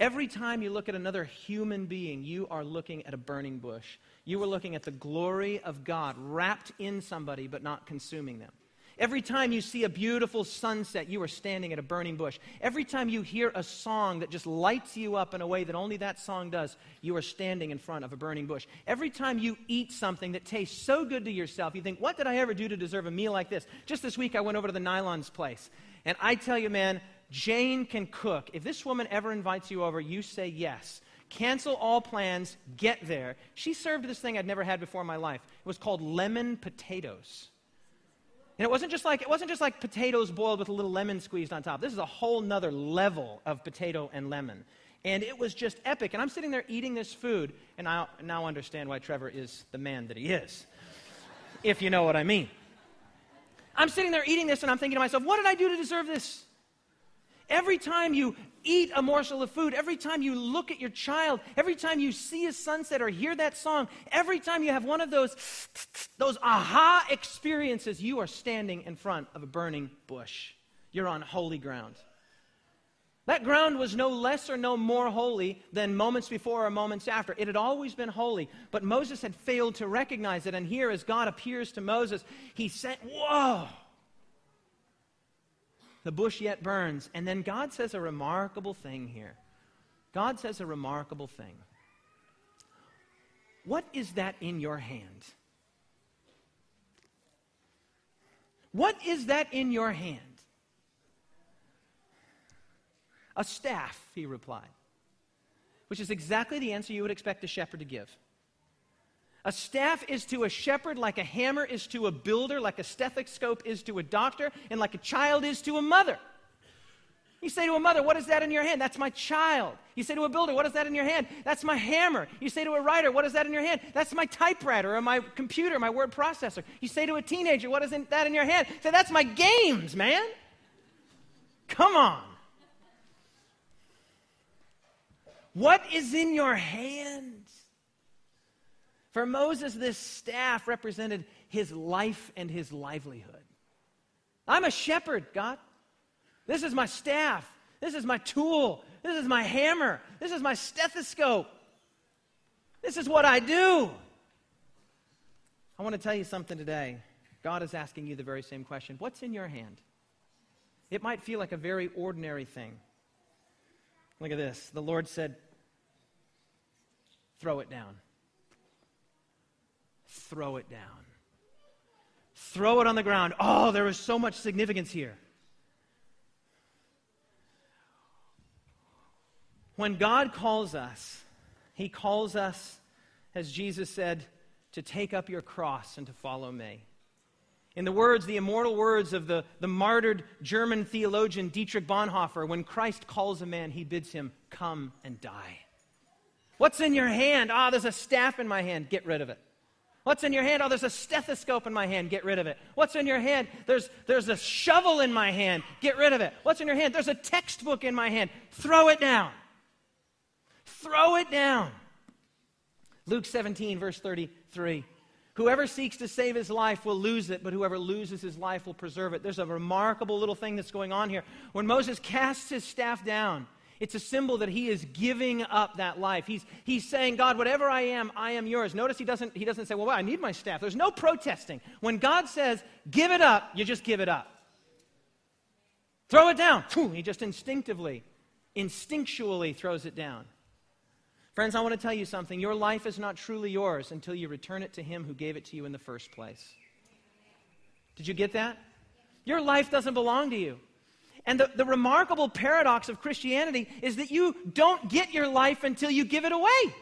Every time you look at another human being, you are looking at a burning bush. You are looking at the glory of God wrapped in somebody but not consuming them. Every time you see a beautiful sunset, you are standing at a burning bush. Every time you hear a song that just lights you up in a way that only that song does, you are standing in front of a burning bush. Every time you eat something that tastes so good to yourself, you think, What did I ever do to deserve a meal like this? Just this week, I went over to the Nylon's place. And I tell you, man, Jane can cook. If this woman ever invites you over, you say yes. Cancel all plans, get there. She served this thing I'd never had before in my life. It was called lemon potatoes. And it wasn't just like it wasn't just like potatoes boiled with a little lemon squeezed on top. This is a whole nother level of potato and lemon. And it was just epic. And I'm sitting there eating this food, and I now understand why Trevor is the man that he is. if you know what I mean. I'm sitting there eating this, and I'm thinking to myself, what did I do to deserve this? Every time you eat a morsel of food, every time you look at your child, every time you see a sunset or hear that song, every time you have one of those, those aha experiences, you are standing in front of a burning bush. You're on holy ground. That ground was no less or no more holy than moments before or moments after. It had always been holy, but Moses had failed to recognize it. And here, as God appears to Moses, he said, Whoa! The bush yet burns. And then God says a remarkable thing here. God says a remarkable thing. What is that in your hand? What is that in your hand? A staff, he replied, which is exactly the answer you would expect a shepherd to give. A staff is to a shepherd like a hammer is to a builder, like a stethoscope is to a doctor, and like a child is to a mother. You say to a mother, What is that in your hand? That's my child. You say to a builder, What is that in your hand? That's my hammer. You say to a writer, What is that in your hand? That's my typewriter or my computer, my word processor. You say to a teenager, What is that in your hand? Say, That's my games, man. Come on. What is in your hands? For Moses, this staff represented his life and his livelihood. I'm a shepherd, God. This is my staff. This is my tool. This is my hammer. This is my stethoscope. This is what I do. I want to tell you something today. God is asking you the very same question What's in your hand? It might feel like a very ordinary thing. Look at this. The Lord said, Throw it down. Throw it down. Throw it on the ground. Oh, there is so much significance here. When God calls us, He calls us, as Jesus said, to take up your cross and to follow me. In the words, the immortal words of the, the martyred German theologian Dietrich Bonhoeffer, when Christ calls a man, he bids him, Come and die. What's in your hand? Ah, there's a staff in my hand. Get rid of it. What's in your hand? Oh, there's a stethoscope in my hand. Get rid of it. What's in your hand? There's, there's a shovel in my hand. Get rid of it. What's in your hand? There's a textbook in my hand. Throw it down. Throw it down. Luke 17, verse 33. Whoever seeks to save his life will lose it, but whoever loses his life will preserve it. There's a remarkable little thing that's going on here. When Moses casts his staff down, it's a symbol that he is giving up that life. He's, he's saying, God, whatever I am, I am yours. Notice he doesn't, he doesn't say, well, well, I need my staff. There's no protesting. When God says, give it up, you just give it up. Throw it down. He just instinctively, instinctually throws it down. Friends, I want to tell you something. Your life is not truly yours until you return it to Him who gave it to you in the first place. Did you get that? Your life doesn't belong to you. And the, the remarkable paradox of Christianity is that you don't get your life until you give it away.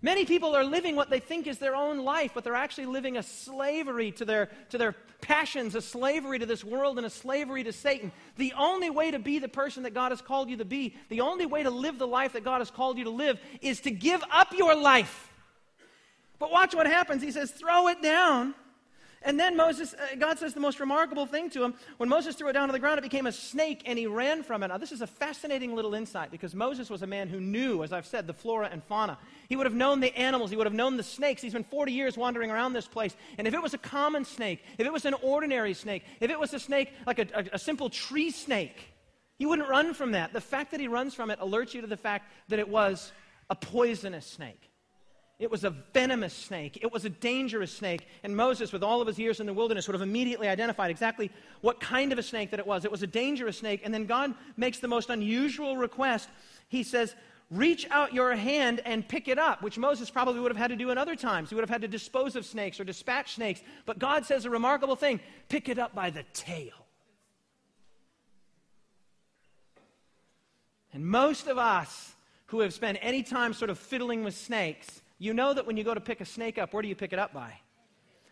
Many people are living what they think is their own life, but they're actually living a slavery to their, to their passions, a slavery to this world, and a slavery to Satan. The only way to be the person that God has called you to be, the only way to live the life that God has called you to live, is to give up your life. But watch what happens. He says, throw it down and then Moses, uh, God says the most remarkable thing to him. When Moses threw it down to the ground, it became a snake and he ran from it. Now, this is a fascinating little insight because Moses was a man who knew, as I've said, the flora and fauna. He would have known the animals, he would have known the snakes. He's been 40 years wandering around this place. And if it was a common snake, if it was an ordinary snake, if it was a snake like a, a, a simple tree snake, he wouldn't run from that. The fact that he runs from it alerts you to the fact that it was a poisonous snake. It was a venomous snake. It was a dangerous snake. And Moses, with all of his years in the wilderness, would have immediately identified exactly what kind of a snake that it was. It was a dangerous snake. And then God makes the most unusual request. He says, Reach out your hand and pick it up, which Moses probably would have had to do in other times. He would have had to dispose of snakes or dispatch snakes. But God says a remarkable thing pick it up by the tail. And most of us who have spent any time sort of fiddling with snakes you know that when you go to pick a snake up, where do you pick it up by?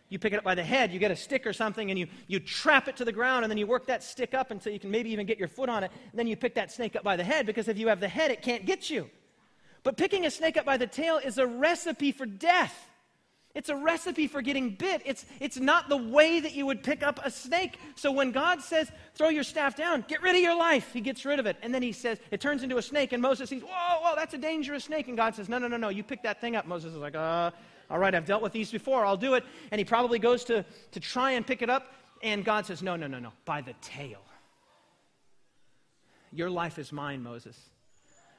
You pick it up by the head, you get a stick or something, and you, you trap it to the ground, and then you work that stick up until you can maybe even get your foot on it. And then you pick that snake up by the head, because if you have the head, it can't get you. But picking a snake up by the tail is a recipe for death. It's a recipe for getting bit. It's, it's not the way that you would pick up a snake. So when God says, throw your staff down, get rid of your life, he gets rid of it. And then he says, it turns into a snake. And Moses sees, whoa, whoa, that's a dangerous snake. And God says, no, no, no, no, you pick that thing up. Moses is like, uh, all right, I've dealt with these before, I'll do it. And he probably goes to, to try and pick it up. And God says, no, no, no, no, by the tail. Your life is mine, Moses.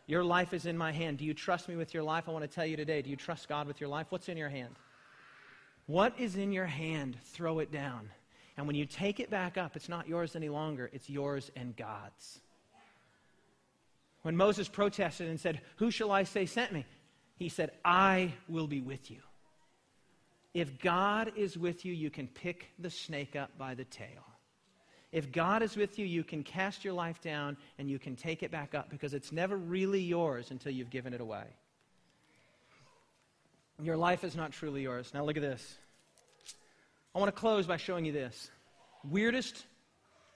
Your life is in my hand. Do you trust me with your life? I want to tell you today. Do you trust God with your life? What's in your hand? What is in your hand? Throw it down. And when you take it back up, it's not yours any longer, it's yours and God's. When Moses protested and said, Who shall I say sent me? He said, I will be with you. If God is with you, you can pick the snake up by the tail. If God is with you, you can cast your life down and you can take it back up because it's never really yours until you've given it away. Your life is not truly yours. Now, look at this. I want to close by showing you this. Weirdest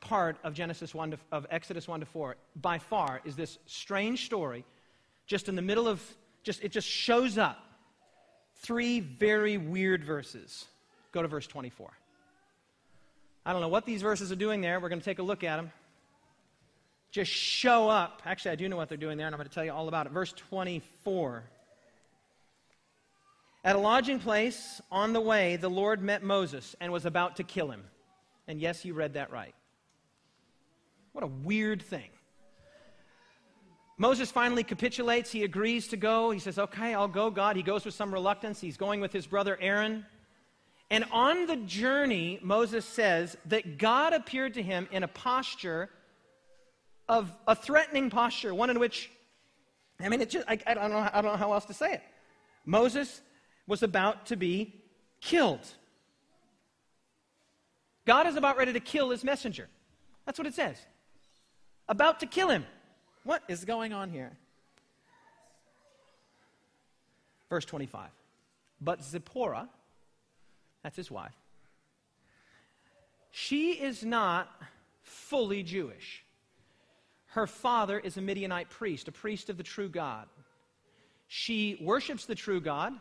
part of Genesis 1 to, of Exodus 1 to 4 by far is this strange story just in the middle of just it just shows up. Three very weird verses. Go to verse 24 i don't know what these verses are doing there. We're going to take a look at them just show up. Actually i do know what they're doing there and i'm going to tell you all about it. Verse 24 at a lodging place on the way the lord met moses and was about to kill him and yes you read that right what a weird thing. Moses finally capitulates. He agrees to go. He says, Okay, I'll go, God. He goes with some reluctance. He's going with his brother Aaron. And on the journey, Moses says that God appeared to him in a posture of a threatening posture, one in which, I mean, it just, I, I, don't know, I don't know how else to say it. Moses was about to be killed. God is about ready to kill his messenger. That's what it says about to kill him. What is going on here? Verse 25. But Zipporah, that's his wife, she is not fully Jewish. Her father is a Midianite priest, a priest of the true God. She worships the true God,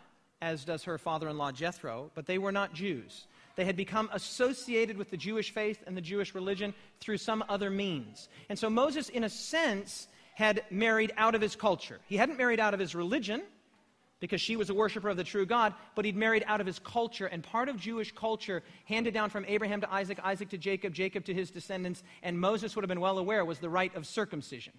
as does her father in law Jethro, but they were not Jews. They had become associated with the Jewish faith and the Jewish religion through some other means. And so Moses, in a sense, had married out of his culture. He hadn't married out of his religion because she was a worshiper of the true God, but he'd married out of his culture. And part of Jewish culture, handed down from Abraham to Isaac, Isaac to Jacob, Jacob to his descendants, and Moses would have been well aware, was the rite of circumcision.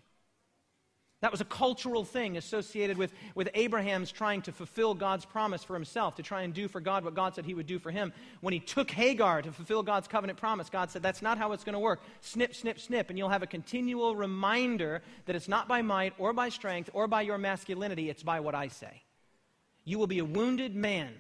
That was a cultural thing associated with, with Abraham's trying to fulfill God's promise for himself, to try and do for God what God said he would do for him. When he took Hagar to fulfill God's covenant promise, God said, That's not how it's going to work. Snip, snip, snip. And you'll have a continual reminder that it's not by might or by strength or by your masculinity, it's by what I say. You will be a wounded man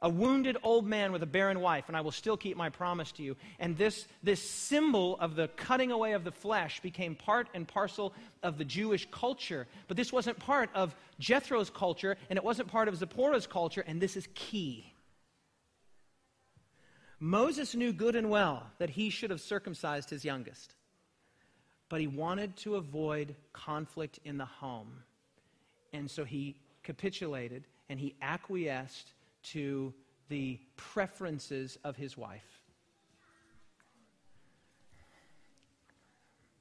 a wounded old man with a barren wife, and I will still keep my promise to you. And this, this symbol of the cutting away of the flesh became part and parcel of the Jewish culture. But this wasn't part of Jethro's culture, and it wasn't part of Zipporah's culture, and this is key. Moses knew good and well that he should have circumcised his youngest, but he wanted to avoid conflict in the home. And so he capitulated and he acquiesced to the preferences of his wife.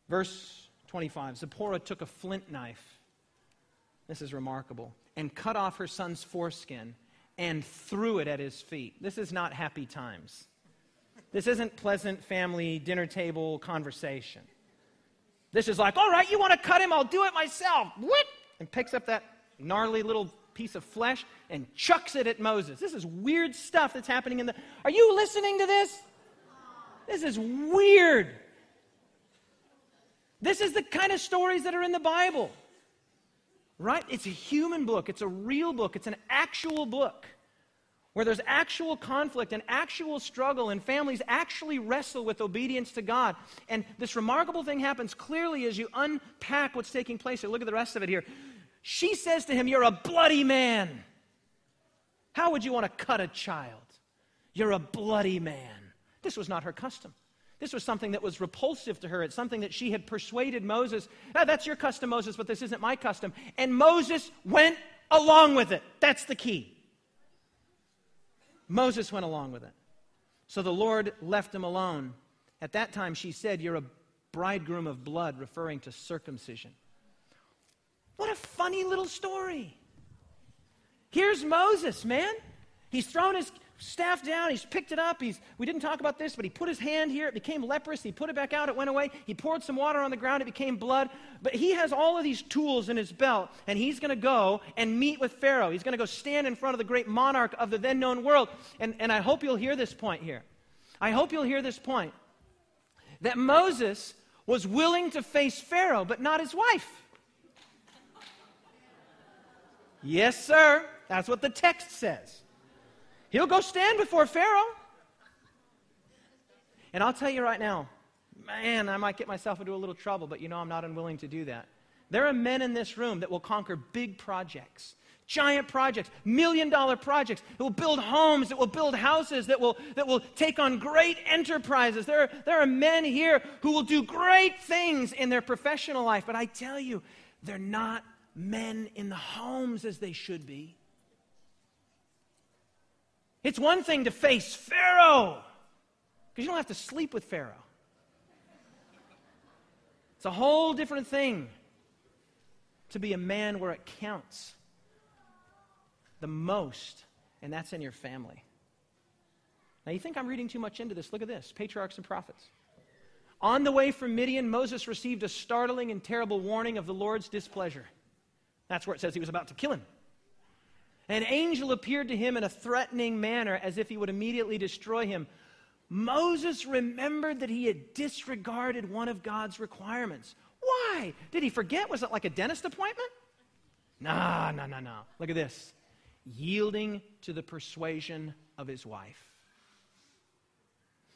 Verse 25 Zipporah took a flint knife. This is remarkable. And cut off her son's foreskin and threw it at his feet. This is not happy times. This isn't pleasant family dinner table conversation. This is like, all right, you want to cut him? I'll do it myself. What? And picks up that gnarly little piece of flesh and chucks it at Moses. This is weird stuff that's happening in the. Are you listening to this? This is weird. This is the kind of stories that are in the Bible. Right? It's a human book, it's a real book, it's an actual book where there's actual conflict and actual struggle, and families actually wrestle with obedience to God. And this remarkable thing happens clearly as you unpack what's taking place here. Look at the rest of it here. She says to him, You're a bloody man. How would you want to cut a child? You're a bloody man. This was not her custom. This was something that was repulsive to her. It's something that she had persuaded Moses, oh, That's your custom, Moses, but this isn't my custom. And Moses went along with it. That's the key. Moses went along with it. So the Lord left him alone. At that time, she said, You're a bridegroom of blood, referring to circumcision. What a funny little story. Here's Moses, man. He's thrown his staff down. He's picked it up. He's, we didn't talk about this, but he put his hand here. It became leprous. He put it back out. It went away. He poured some water on the ground. It became blood. But he has all of these tools in his belt, and he's going to go and meet with Pharaoh. He's going to go stand in front of the great monarch of the then known world. And, and I hope you'll hear this point here. I hope you'll hear this point that Moses was willing to face Pharaoh, but not his wife. Yes, sir. That's what the text says. He'll go stand before Pharaoh. And I'll tell you right now, man, I might get myself into a little trouble, but you know I'm not unwilling to do that. There are men in this room that will conquer big projects, giant projects, million dollar projects, that will build homes, that will build houses, that will, that will take on great enterprises. There are, there are men here who will do great things in their professional life, but I tell you, they're not men in the homes as they should be. It's one thing to face Pharaoh, because you don't have to sleep with Pharaoh. It's a whole different thing to be a man where it counts the most, and that's in your family. Now, you think I'm reading too much into this? Look at this Patriarchs and Prophets. On the way from Midian, Moses received a startling and terrible warning of the Lord's displeasure. That's where it says he was about to kill him. An angel appeared to him in a threatening manner as if he would immediately destroy him. Moses remembered that he had disregarded one of God's requirements. Why? Did he forget? Was it like a dentist appointment? No, no, no, no. Look at this yielding to the persuasion of his wife.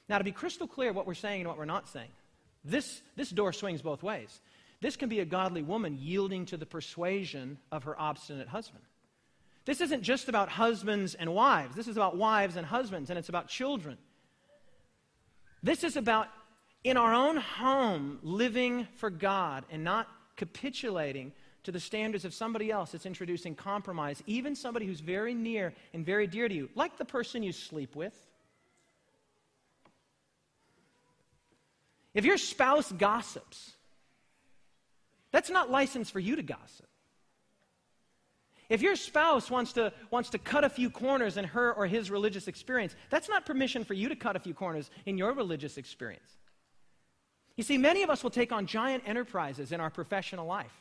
Now, to be crystal clear what we're saying and what we're not saying, this, this door swings both ways. This can be a godly woman yielding to the persuasion of her obstinate husband. This isn't just about husbands and wives. This is about wives and husbands, and it's about children. This is about in our own home living for God and not capitulating to the standards of somebody else that's introducing compromise, even somebody who's very near and very dear to you, like the person you sleep with. If your spouse gossips, that's not license for you to gossip. If your spouse wants to, wants to cut a few corners in her or his religious experience, that's not permission for you to cut a few corners in your religious experience. You see, many of us will take on giant enterprises in our professional life,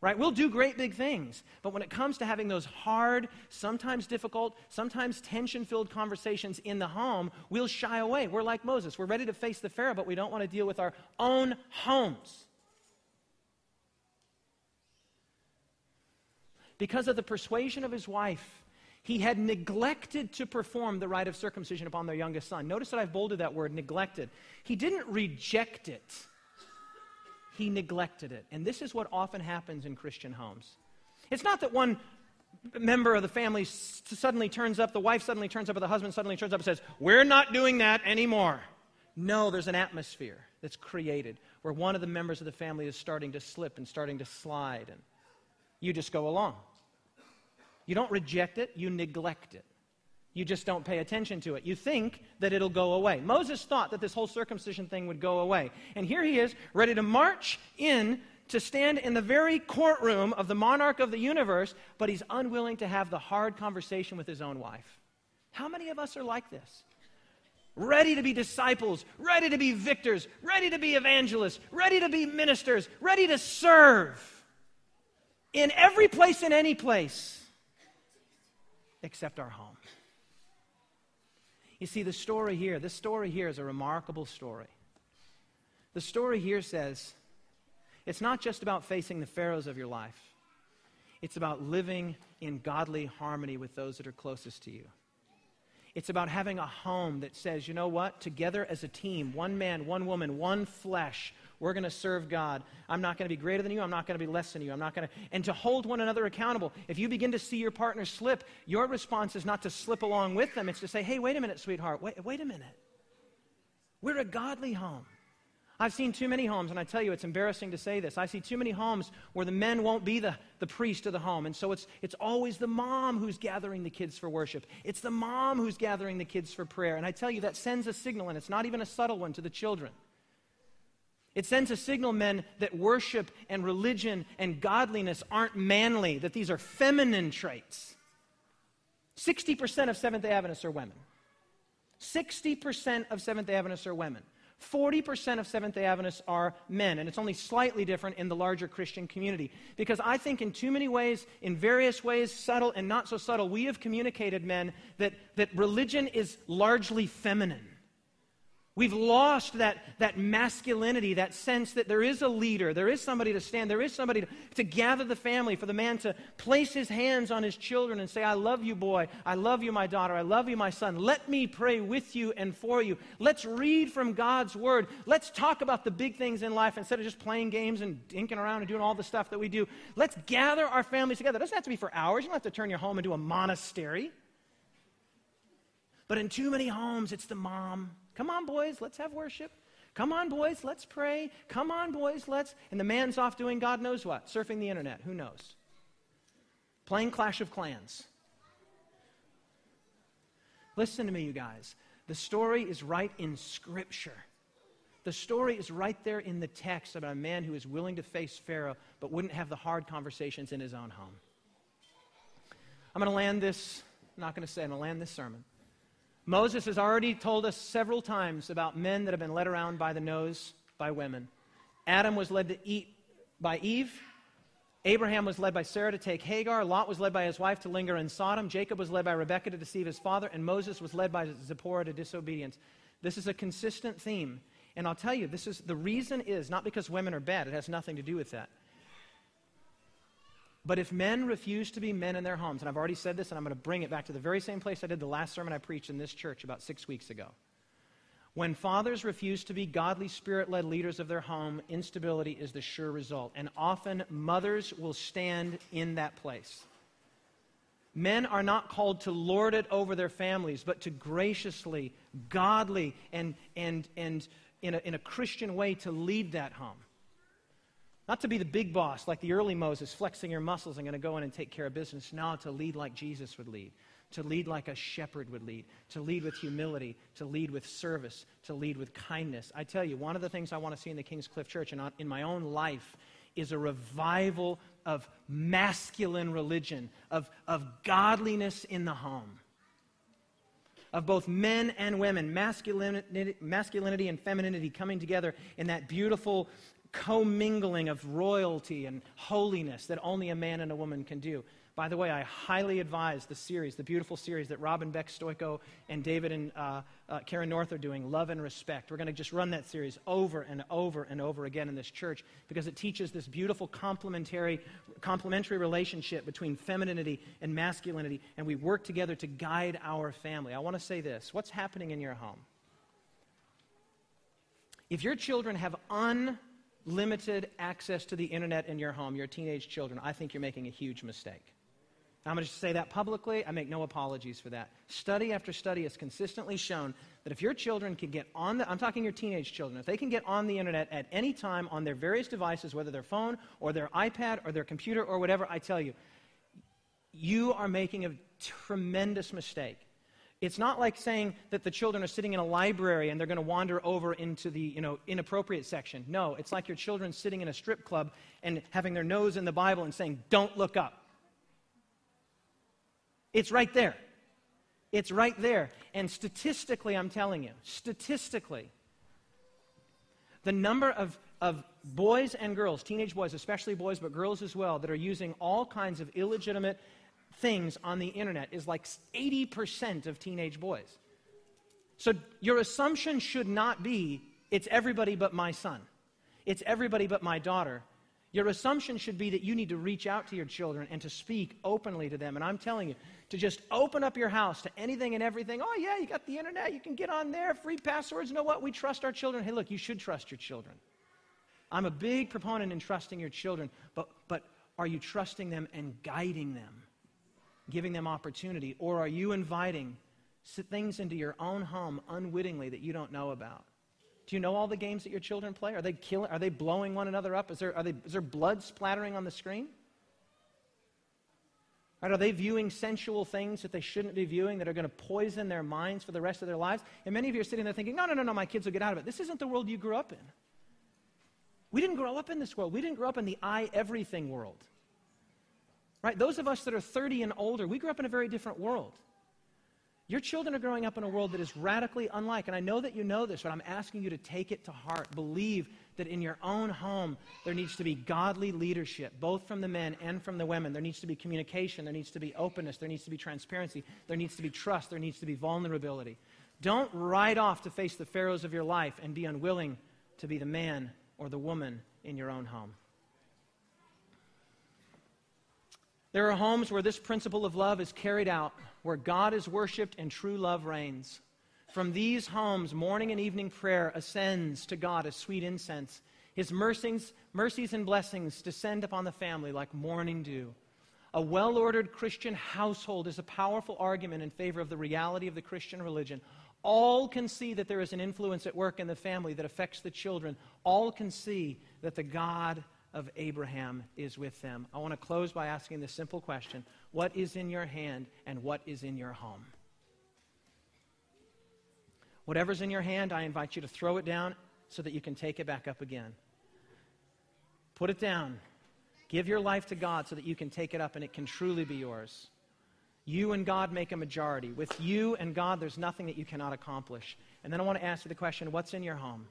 right? We'll do great big things, but when it comes to having those hard, sometimes difficult, sometimes tension filled conversations in the home, we'll shy away. We're like Moses. We're ready to face the Pharaoh, but we don't want to deal with our own homes. Because of the persuasion of his wife, he had neglected to perform the rite of circumcision upon their youngest son. Notice that I've bolded that word, neglected. He didn't reject it, he neglected it. And this is what often happens in Christian homes. It's not that one member of the family suddenly turns up, the wife suddenly turns up, or the husband suddenly turns up and says, We're not doing that anymore. No, there's an atmosphere that's created where one of the members of the family is starting to slip and starting to slide. And you just go along. You don't reject it, you neglect it. You just don't pay attention to it. You think that it'll go away. Moses thought that this whole circumcision thing would go away. And here he is, ready to march in to stand in the very courtroom of the monarch of the universe, but he's unwilling to have the hard conversation with his own wife. How many of us are like this? Ready to be disciples, ready to be victors, ready to be evangelists, ready to be ministers, ready to serve in every place and any place except our home. You see, the story here, this story here is a remarkable story. The story here says it's not just about facing the pharaohs of your life, it's about living in godly harmony with those that are closest to you. It's about having a home that says, you know what, together as a team, one man, one woman, one flesh, we're going to serve God. I'm not going to be greater than you. I'm not going to be less than you. I'm not going to. And to hold one another accountable. If you begin to see your partner slip, your response is not to slip along with them. It's to say, hey, wait a minute, sweetheart. Wait, wait a minute. We're a godly home. I've seen too many homes, and I tell you, it's embarrassing to say this. I see too many homes where the men won't be the, the priest of the home. And so it's, it's always the mom who's gathering the kids for worship. It's the mom who's gathering the kids for prayer. And I tell you, that sends a signal, and it's not even a subtle one to the children. It sends a signal, men, that worship and religion and godliness aren't manly, that these are feminine traits. 60% of Seventh day Adventists are women. 60% of Seventh day Adventists are women. 40% of Seventh day Adventists are men, and it's only slightly different in the larger Christian community. Because I think, in too many ways, in various ways, subtle and not so subtle, we have communicated, men, that, that religion is largely feminine. We've lost that, that masculinity, that sense that there is a leader, there is somebody to stand, there is somebody to, to, gather the family, for the man to place his hands on his children and say, I love you, boy. I love you, my daughter. I love you, my son. Let me pray with you and for you. Let's read from God's word. Let's talk about the big things in life instead of just playing games and dinking around and doing all the stuff that we do. Let's gather our families together. It doesn't have to be for hours. You don't have to turn your home into a monastery. But in too many homes, it's the mom Come on, boys, let's have worship. Come on, boys, let's pray. Come on, boys, let's. And the man's off doing God knows what, surfing the internet. Who knows? Playing Clash of Clans. Listen to me, you guys. The story is right in Scripture. The story is right there in the text about a man who is willing to face Pharaoh but wouldn't have the hard conversations in his own home. I'm going to land this, I'm not going to say, I'm going to land this sermon Moses has already told us several times about men that have been led around by the nose by women. Adam was led to eat by Eve. Abraham was led by Sarah to take Hagar. Lot was led by his wife to linger in Sodom. Jacob was led by Rebekah to deceive his father. And Moses was led by Zipporah to disobedience. This is a consistent theme. And I'll tell you, this is the reason is not because women are bad. It has nothing to do with that. But if men refuse to be men in their homes, and I've already said this, and I'm going to bring it back to the very same place I did the last sermon I preached in this church about six weeks ago. When fathers refuse to be godly, spirit led leaders of their home, instability is the sure result. And often mothers will stand in that place. Men are not called to lord it over their families, but to graciously, godly, and, and, and in, a, in a Christian way to lead that home. Not to be the big boss like the early Moses, flexing your muscles and going to go in and take care of business. No, to lead like Jesus would lead. To lead like a shepherd would lead. To lead with humility. To lead with service. To lead with kindness. I tell you, one of the things I want to see in the King's Cliff Church and in my own life is a revival of masculine religion, of, of godliness in the home. Of both men and women, masculinity, masculinity and femininity coming together in that beautiful commingling of royalty and holiness that only a man and a woman can do. By the way, I highly advise the series, the beautiful series that Robin Beck Stoiko and David and uh, uh, Karen North are doing, Love and Respect. We're going to just run that series over and over and over again in this church because it teaches this beautiful complementary, complementary relationship between femininity and masculinity, and we work together to guide our family. I want to say this what's happening in your home? If your children have un limited access to the internet in your home, your teenage children, I think you're making a huge mistake. I'm going to say that publicly. I make no apologies for that. Study after study has consistently shown that if your children can get on the, I'm talking your teenage children, if they can get on the internet at any time on their various devices, whether their phone or their iPad or their computer or whatever, I tell you, you are making a tremendous mistake. It's not like saying that the children are sitting in a library and they're going to wander over into the you know, inappropriate section. No, it's like your children sitting in a strip club and having their nose in the Bible and saying, Don't look up. It's right there. It's right there. And statistically, I'm telling you, statistically, the number of, of boys and girls, teenage boys, especially boys, but girls as well, that are using all kinds of illegitimate things on the internet is like 80% of teenage boys. So your assumption should not be it's everybody but my son, it's everybody but my daughter. Your assumption should be that you need to reach out to your children and to speak openly to them. And I'm telling you, to just open up your house to anything and everything. Oh, yeah, you got the internet. You can get on there, free passwords. You know what? We trust our children. Hey, look, you should trust your children. I'm a big proponent in trusting your children, but, but are you trusting them and guiding them? Giving them opportunity? Or are you inviting things into your own home unwittingly that you don't know about? Do you know all the games that your children play? Are they killing? Are they blowing one another up? Is there, are they, is there blood splattering on the screen? Right, are they viewing sensual things that they shouldn't be viewing that are going to poison their minds for the rest of their lives? And many of you are sitting there thinking, no, no, no, no, my kids will get out of it. This isn't the world you grew up in. We didn't grow up in this world. We didn't grow up in the I everything world. Right? Those of us that are 30 and older, we grew up in a very different world. Your children are growing up in a world that is radically unlike. And I know that you know this, but I'm asking you to take it to heart. Believe that in your own home, there needs to be godly leadership, both from the men and from the women. There needs to be communication. There needs to be openness. There needs to be transparency. There needs to be trust. There needs to be vulnerability. Don't ride off to face the Pharaohs of your life and be unwilling to be the man or the woman in your own home. There are homes where this principle of love is carried out, where God is worshiped and true love reigns. From these homes, morning and evening prayer ascends to God as sweet incense. His mercies, mercies and blessings descend upon the family like morning dew. A well ordered Christian household is a powerful argument in favor of the reality of the Christian religion. All can see that there is an influence at work in the family that affects the children. All can see that the God of Abraham is with them. I want to close by asking this simple question What is in your hand and what is in your home? Whatever's in your hand, I invite you to throw it down so that you can take it back up again. Put it down. Give your life to God so that you can take it up and it can truly be yours. You and God make a majority. With you and God, there's nothing that you cannot accomplish. And then I want to ask you the question what's in your home?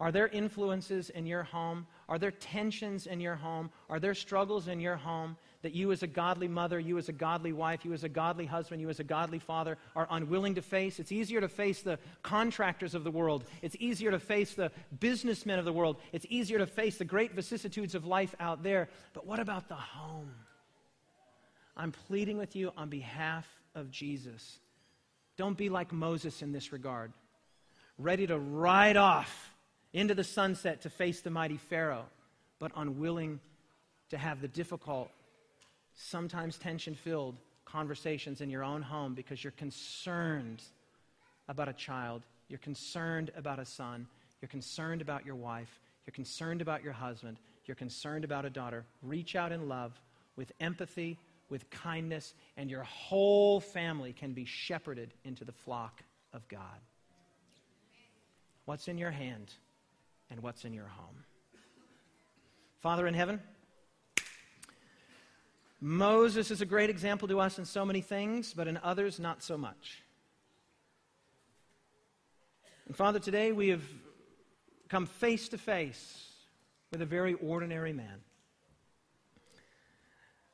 Are there influences in your home? Are there tensions in your home? Are there struggles in your home that you, as a godly mother, you, as a godly wife, you, as a godly husband, you, as a godly father, are unwilling to face? It's easier to face the contractors of the world. It's easier to face the businessmen of the world. It's easier to face the great vicissitudes of life out there. But what about the home? I'm pleading with you on behalf of Jesus. Don't be like Moses in this regard, ready to ride off into the sunset to face the mighty Pharaoh, but unwilling to have the difficult, sometimes tension filled conversations in your own home because you're concerned about a child, you're concerned about a son, you're concerned about your wife, you're concerned about your husband, you're concerned about a daughter. Reach out in love with empathy, with kindness, and your whole family can be shepherded into the flock of God. What's in your hand? And what's in your home. Father in heaven, Moses is a great example to us in so many things, but in others, not so much. And Father, today we have come face to face with a very ordinary man.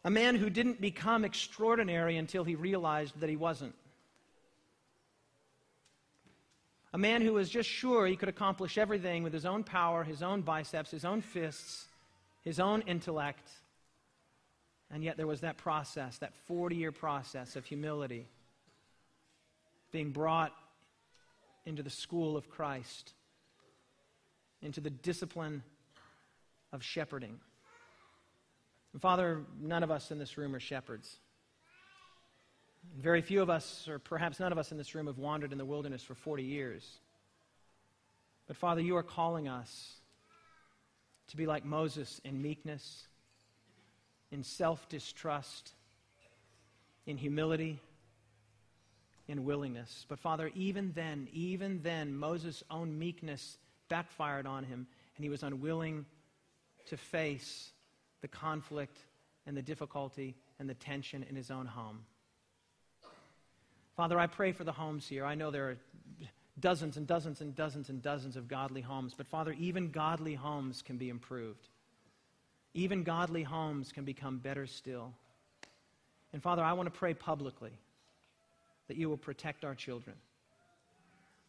A man who didn't become extraordinary until he realized that he wasn't. A man who was just sure he could accomplish everything with his own power, his own biceps, his own fists, his own intellect. And yet there was that process, that 40 year process of humility, being brought into the school of Christ, into the discipline of shepherding. And Father, none of us in this room are shepherds. Very few of us, or perhaps none of us in this room, have wandered in the wilderness for 40 years. But Father, you are calling us to be like Moses in meekness, in self distrust, in humility, in willingness. But Father, even then, even then, Moses' own meekness backfired on him, and he was unwilling to face the conflict and the difficulty and the tension in his own home. Father, I pray for the homes here. I know there are dozens and dozens and dozens and dozens of godly homes, but Father, even godly homes can be improved. Even godly homes can become better still. And Father, I want to pray publicly that you will protect our children.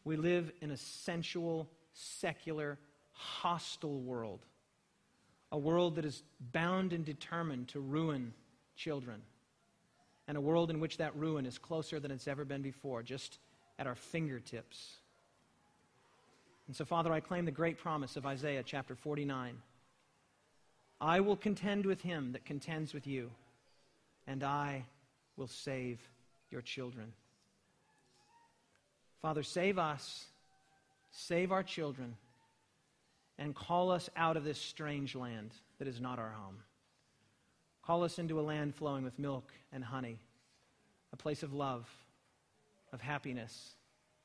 We live in a sensual, secular, hostile world, a world that is bound and determined to ruin children and a world in which that ruin is closer than it's ever been before, just at our fingertips. And so, Father, I claim the great promise of Isaiah chapter 49 I will contend with him that contends with you, and I will save your children. Father, save us, save our children, and call us out of this strange land that is not our home. Call us into a land flowing with milk and honey, a place of love, of happiness,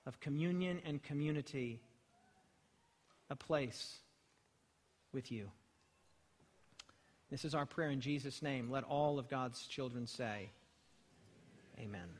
of communion and community, a place with you. This is our prayer in Jesus' name. Let all of God's children say, Amen.